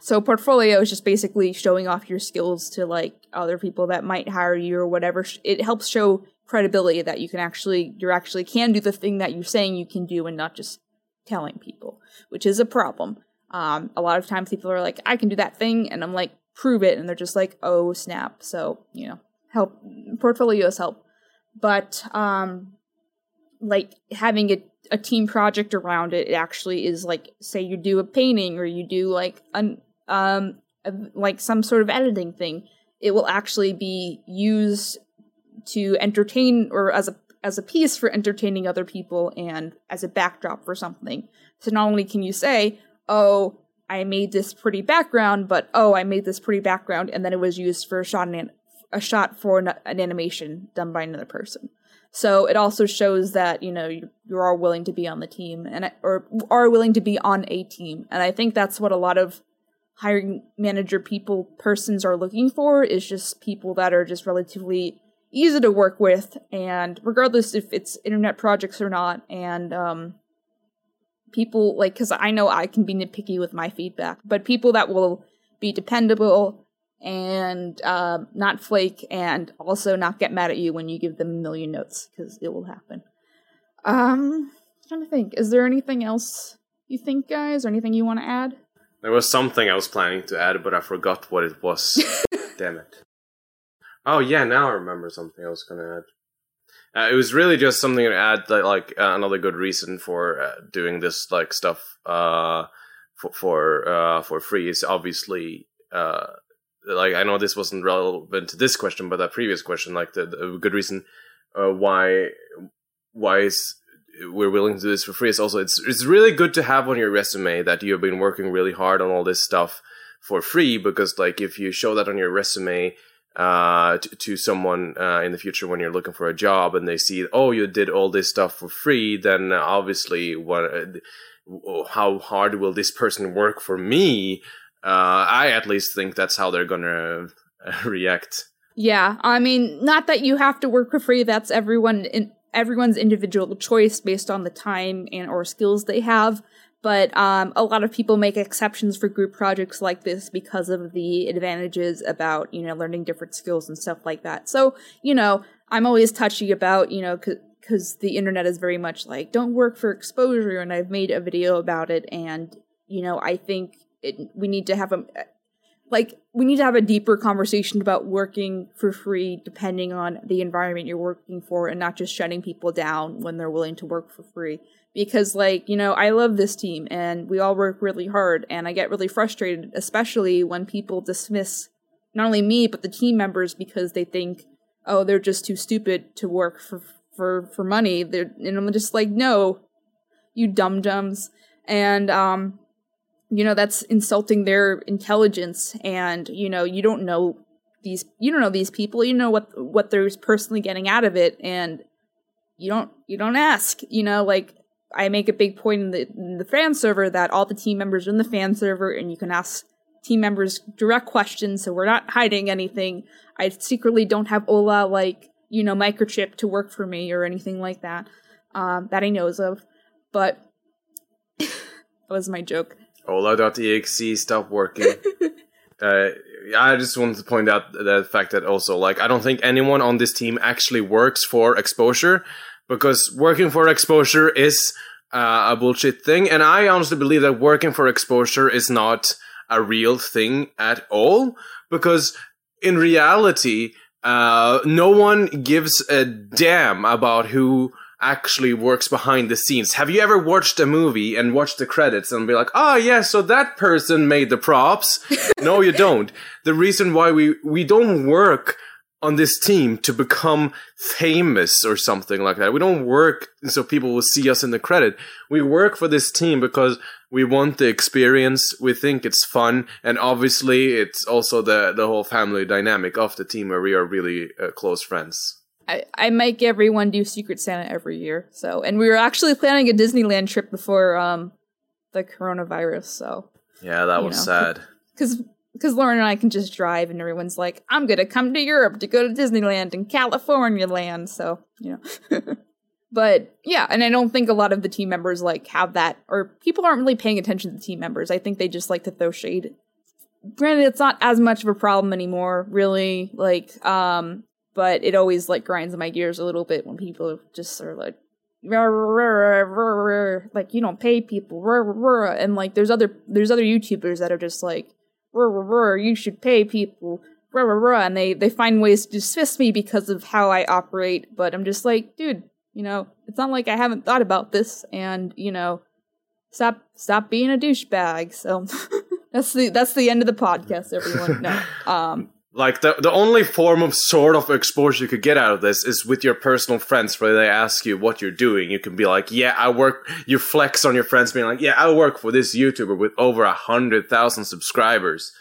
so portfolio is just basically showing off your skills to like other people that might hire you or whatever. It helps show credibility that you can actually you're actually can do the thing that you're saying you can do and not just telling people, which is a problem. Um, a lot of times people are like, I can do that thing, and I'm like, prove it, and they're just like, oh snap. So you know, help portfolios help, but um, like having a a team project around it, it actually is like say you do a painting or you do like an um, a, like some sort of editing thing, it will actually be used to entertain or as a as a piece for entertaining other people and as a backdrop for something. So not only can you say, "Oh, I made this pretty background," but "Oh, I made this pretty background," and then it was used for a shot an, a shot for an, an animation done by another person. So it also shows that you know you, you are willing to be on the team and or are willing to be on a team, and I think that's what a lot of hiring manager people persons are looking for is just people that are just relatively easy to work with and regardless if it's internet projects or not and um people like because i know i can be nitpicky with my feedback but people that will be dependable and uh, not flake and also not get mad at you when you give them a million notes because it will happen um I'm trying to think is there anything else you think guys or anything you want to add there was something I was planning to add, but I forgot what it was. Damn it. Oh yeah, now I remember something I was gonna add. Uh, it was really just something to add, that, like uh, another good reason for uh, doing this like stuff uh, for for uh, for free is obviously uh, like I know this wasn't relevant to this question, but that previous question, like the, the good reason why why is we're willing to do this for free. It's also it's it's really good to have on your resume that you've been working really hard on all this stuff for free because like if you show that on your resume uh, to, to someone uh, in the future when you're looking for a job and they see oh you did all this stuff for free then obviously what uh, how hard will this person work for me uh, I at least think that's how they're gonna react Yeah, I mean, not that you have to work for free. That's everyone in everyone's individual choice based on the time and or skills they have. But um, a lot of people make exceptions for group projects like this because of the advantages about you know learning different skills and stuff like that. So you know, I'm always touchy about you know because the internet is very much like don't work for exposure, and I've made a video about it, and you know, I think it, we need to have a like we need to have a deeper conversation about working for free depending on the environment you're working for and not just shutting people down when they're willing to work for free because like you know i love this team and we all work really hard and i get really frustrated especially when people dismiss not only me but the team members because they think oh they're just too stupid to work for for for money. They're and i'm just like no you dum dums and um you know that's insulting their intelligence and you know you don't know these you don't know these people. You know what what they're personally getting out of it and you don't you don't ask you know like i make a big point in the, in the fan server that all the team members are in the fan server and you can ask team members direct questions so we're not hiding anything. I secretly don't have ola like you know microchip to work for me or anything like that um, that i knows of. But that was my joke. Ola.exe stop working. uh, I just wanted to point out the fact that also, like, I don't think anyone on this team actually works for exposure because working for exposure is uh, a bullshit thing. And I honestly believe that working for exposure is not a real thing at all because in reality, uh, no one gives a damn about who actually works behind the scenes. Have you ever watched a movie and watched the credits and be like, "Ah, oh, yeah, so that person made the props." no, you don't. The reason why we we don't work on this team to become famous or something like that. We don't work so people will see us in the credit. We work for this team because we want the experience. We think it's fun, and obviously, it's also the the whole family dynamic of the team where we are really uh, close friends. I, I make everyone do Secret Santa every year. So, and we were actually planning a Disneyland trip before um the coronavirus. So yeah, that was know, sad. Because because Lauren and I can just drive, and everyone's like, "I'm gonna come to Europe to go to Disneyland and California land." So you know. but yeah, and I don't think a lot of the team members like have that, or people aren't really paying attention to the team members. I think they just like to throw shade. Granted, it's not as much of a problem anymore, really. Like, um, but it always like grinds my gears a little bit when people just are like like you don't pay people and like there's other there's other youtubers that are just like you should pay people and they they find ways to dismiss me because of how i operate but i'm just like dude you know it's not like i haven't thought about this and you know stop stop being a douchebag so that's the that's the end of the podcast everyone. No um like the the only form of sort of exposure you could get out of this is with your personal friends where they ask you what you're doing. You can be like, yeah, I work you flex on your friends being like, yeah, I work for this YouTuber with over a hundred thousand subscribers.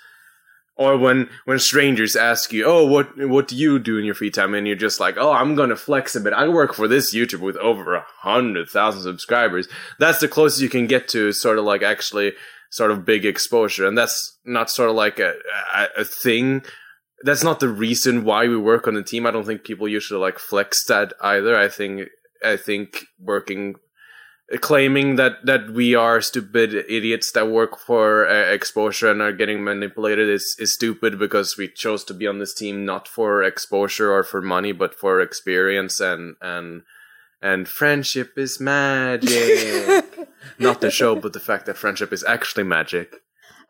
Or when when strangers ask you, oh, what what do you do in your free time? And you're just like, oh, I'm gonna flex a bit. I work for this YouTuber with over a hundred thousand subscribers. That's the closest you can get to sort of like actually sort of big exposure, and that's not sort of like a, a, a thing that's not the reason why we work on the team. I don't think people usually like flex that either. I think I think working claiming that that we are stupid idiots that work for uh, exposure and are getting manipulated is is stupid because we chose to be on this team not for exposure or for money but for experience and and and friendship is magic. not the show but the fact that friendship is actually magic.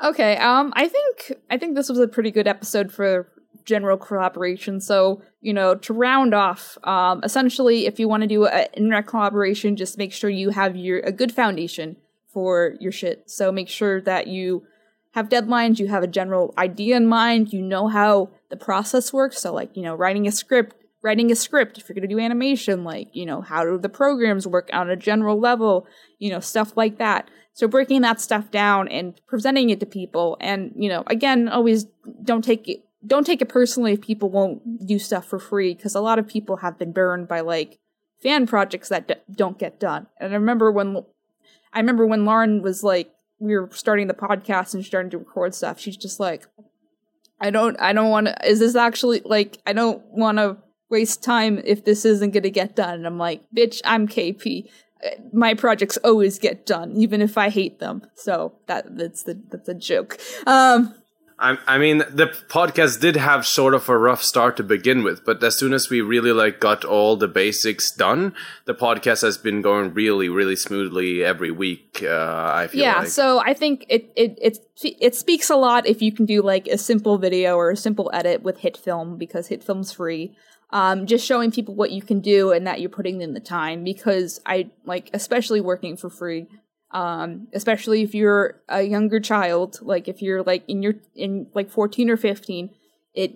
Okay, um I think I think this was a pretty good episode for general collaboration. So, you know, to round off, um, essentially, if you want to do an internet collaboration, just make sure you have your a good foundation for your shit. So make sure that you have deadlines, you have a general idea in mind, you know how the process works. So, like, you know, writing a script, writing a script if you're going to do animation, like, you know, how do the programs work on a general level, you know, stuff like that. So breaking that stuff down and presenting it to people and, you know, again, always don't take don't take it personally if people won't do stuff for free because a lot of people have been burned by like fan projects that d- don't get done. And I remember when I remember when Lauren was like we were starting the podcast and starting to record stuff. She's just like, I don't I don't want to is this actually like I don't want to waste time if this isn't going to get done. And I'm like, bitch, I'm KP. My projects always get done, even if I hate them. So that that's the that's a joke. Um, I, I mean, the podcast did have sort of a rough start to begin with, but as soon as we really like got all the basics done, the podcast has been going really, really smoothly every week. Uh, I feel yeah. like. So I think it it it it speaks a lot if you can do like a simple video or a simple edit with HitFilm because HitFilm's free. Um, just showing people what you can do and that you're putting in the time because I like especially working for free um especially if you're a younger child like if you're like in your in like 14 or 15 it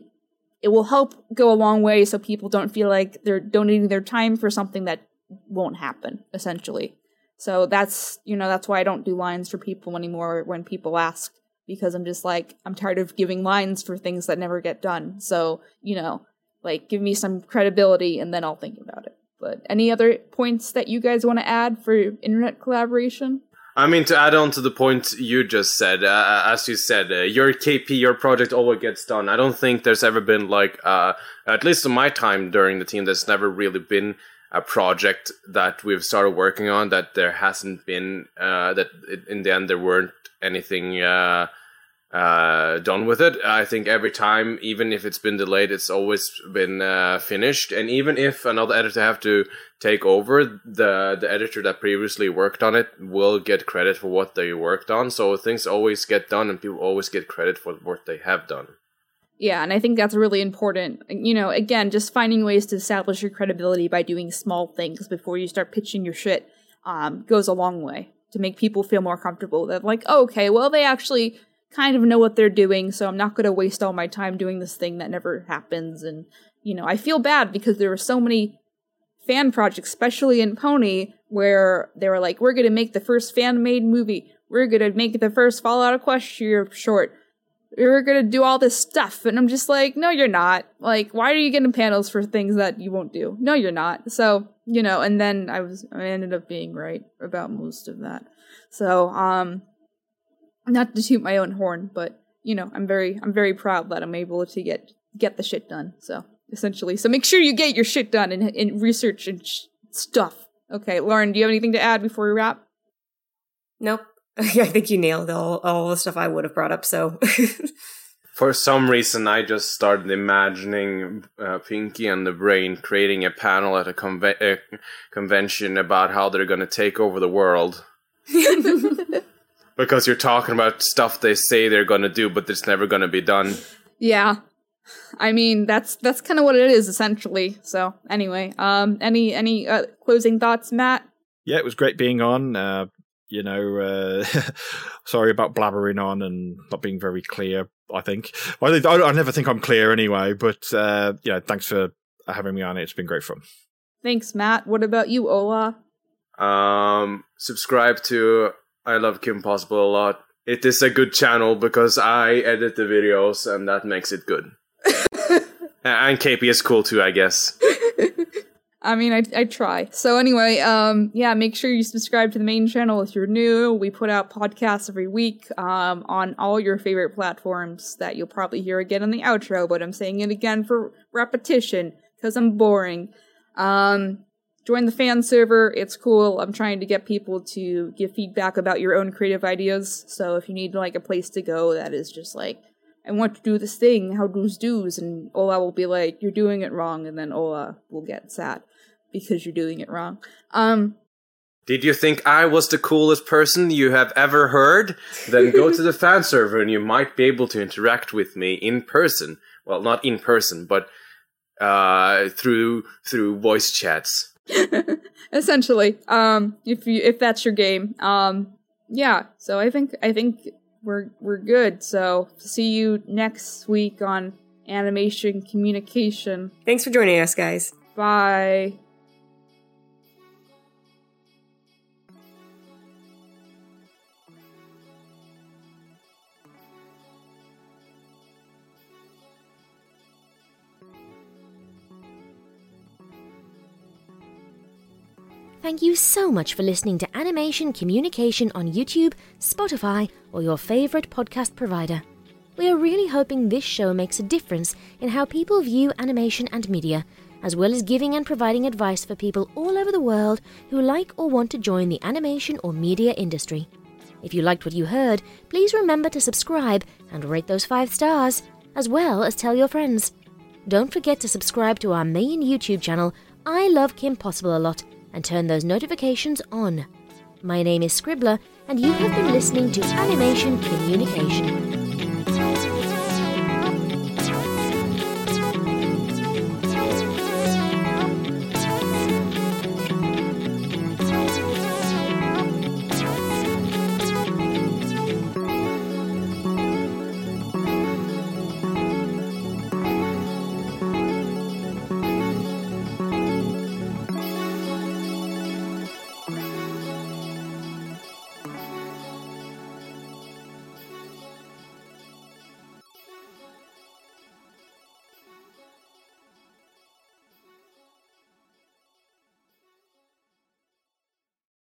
it will help go a long way so people don't feel like they're donating their time for something that won't happen essentially. So that's you know that's why i don't do lines for people anymore when people ask because i'm just like i'm tired of giving lines for things that never get done. So you know like give me some credibility and then i'll think about it but any other points that you guys want to add for internet collaboration? I mean, to add on to the point you just said, uh, uh as you said, uh, your KP, your project always gets done. I don't think there's ever been like, uh, at least in my time during the team, there's never really been a project that we've started working on that there hasn't been uh, that in the end there weren't anything uh, done with it. I think every time, even if it's been delayed, it's always been uh, finished. And even if another editor have to take over, the the editor that previously worked on it will get credit for what they worked on. So things always get done, and people always get credit for what they have done. Yeah, and I think that's really important. You know, again, just finding ways to establish your credibility by doing small things before you start pitching your shit um, goes a long way to make people feel more comfortable. That like, oh, okay, well, they actually kind of know what they're doing, so I'm not going to waste all my time doing this thing that never happens. And, you know, I feel bad because there were so many fan projects, especially in Pony, where they were like, we're going to make the first fan made movie. We're going to make the first Fallout Equestria short. We're going to do all this stuff. And I'm just like, no, you're not. Like, why are you getting panels for things that you won't do? No, you're not. So, you know, and then I was, I ended up being right about most of that. So, um, not to toot my own horn, but you know, I'm very I'm very proud that I'm able to get get the shit done. So essentially, so make sure you get your shit done in, in research and sh- stuff. Okay, Lauren, do you have anything to add before we wrap? Nope. I think you nailed all all the stuff I would have brought up. So. For some reason, I just started imagining uh, Pinky and the Brain creating a panel at a conve- uh, convention about how they're going to take over the world. because you're talking about stuff they say they're going to do, but it's never going to be done. Yeah. I mean, that's that's kind of what it is essentially. So, anyway, um any any uh, closing thoughts, Matt? Yeah, it was great being on. Uh, you know, uh, sorry about blabbering on and not being very clear. I think well, I, I never think I'm clear anyway. But uh, yeah, thanks for having me on. It's been great fun. Thanks, Matt. What about you, Ola? Um, subscribe to I love Kim Possible a lot. It is a good channel because I edit the videos and that makes it good. and KP is cool too, I guess. I mean, I, I try. So anyway, um, yeah, make sure you subscribe to the main channel if you're new. We put out podcasts every week um, on all your favorite platforms that you'll probably hear again in the outro, but I'm saying it again for repetition because I'm boring. Um, join the fan server. It's cool. I'm trying to get people to give feedback about your own creative ideas. So if you need like a place to go that is just like, I want to do this thing, how do's do's, and Ola will be like, you're doing it wrong, and then Ola will get sad because you're doing it wrong. Um, did you think I was the coolest person you have ever heard? Then go to the fan server and you might be able to interact with me in person. Well, not in person, but uh, through through voice chats. Essentially, um, if you if that's your game, um, yeah. So I think I think we're we're good. So see you next week on animation communication. Thanks for joining us, guys. Bye. Thank you so much for listening to Animation Communication on YouTube, Spotify, or your favorite podcast provider. We are really hoping this show makes a difference in how people view animation and media, as well as giving and providing advice for people all over the world who like or want to join the animation or media industry. If you liked what you heard, please remember to subscribe and rate those five stars, as well as tell your friends. Don't forget to subscribe to our main YouTube channel, I Love Kim Possible a Lot, and turn those notifications on. My name is Scribbler, and you have been listening to Animation Communication.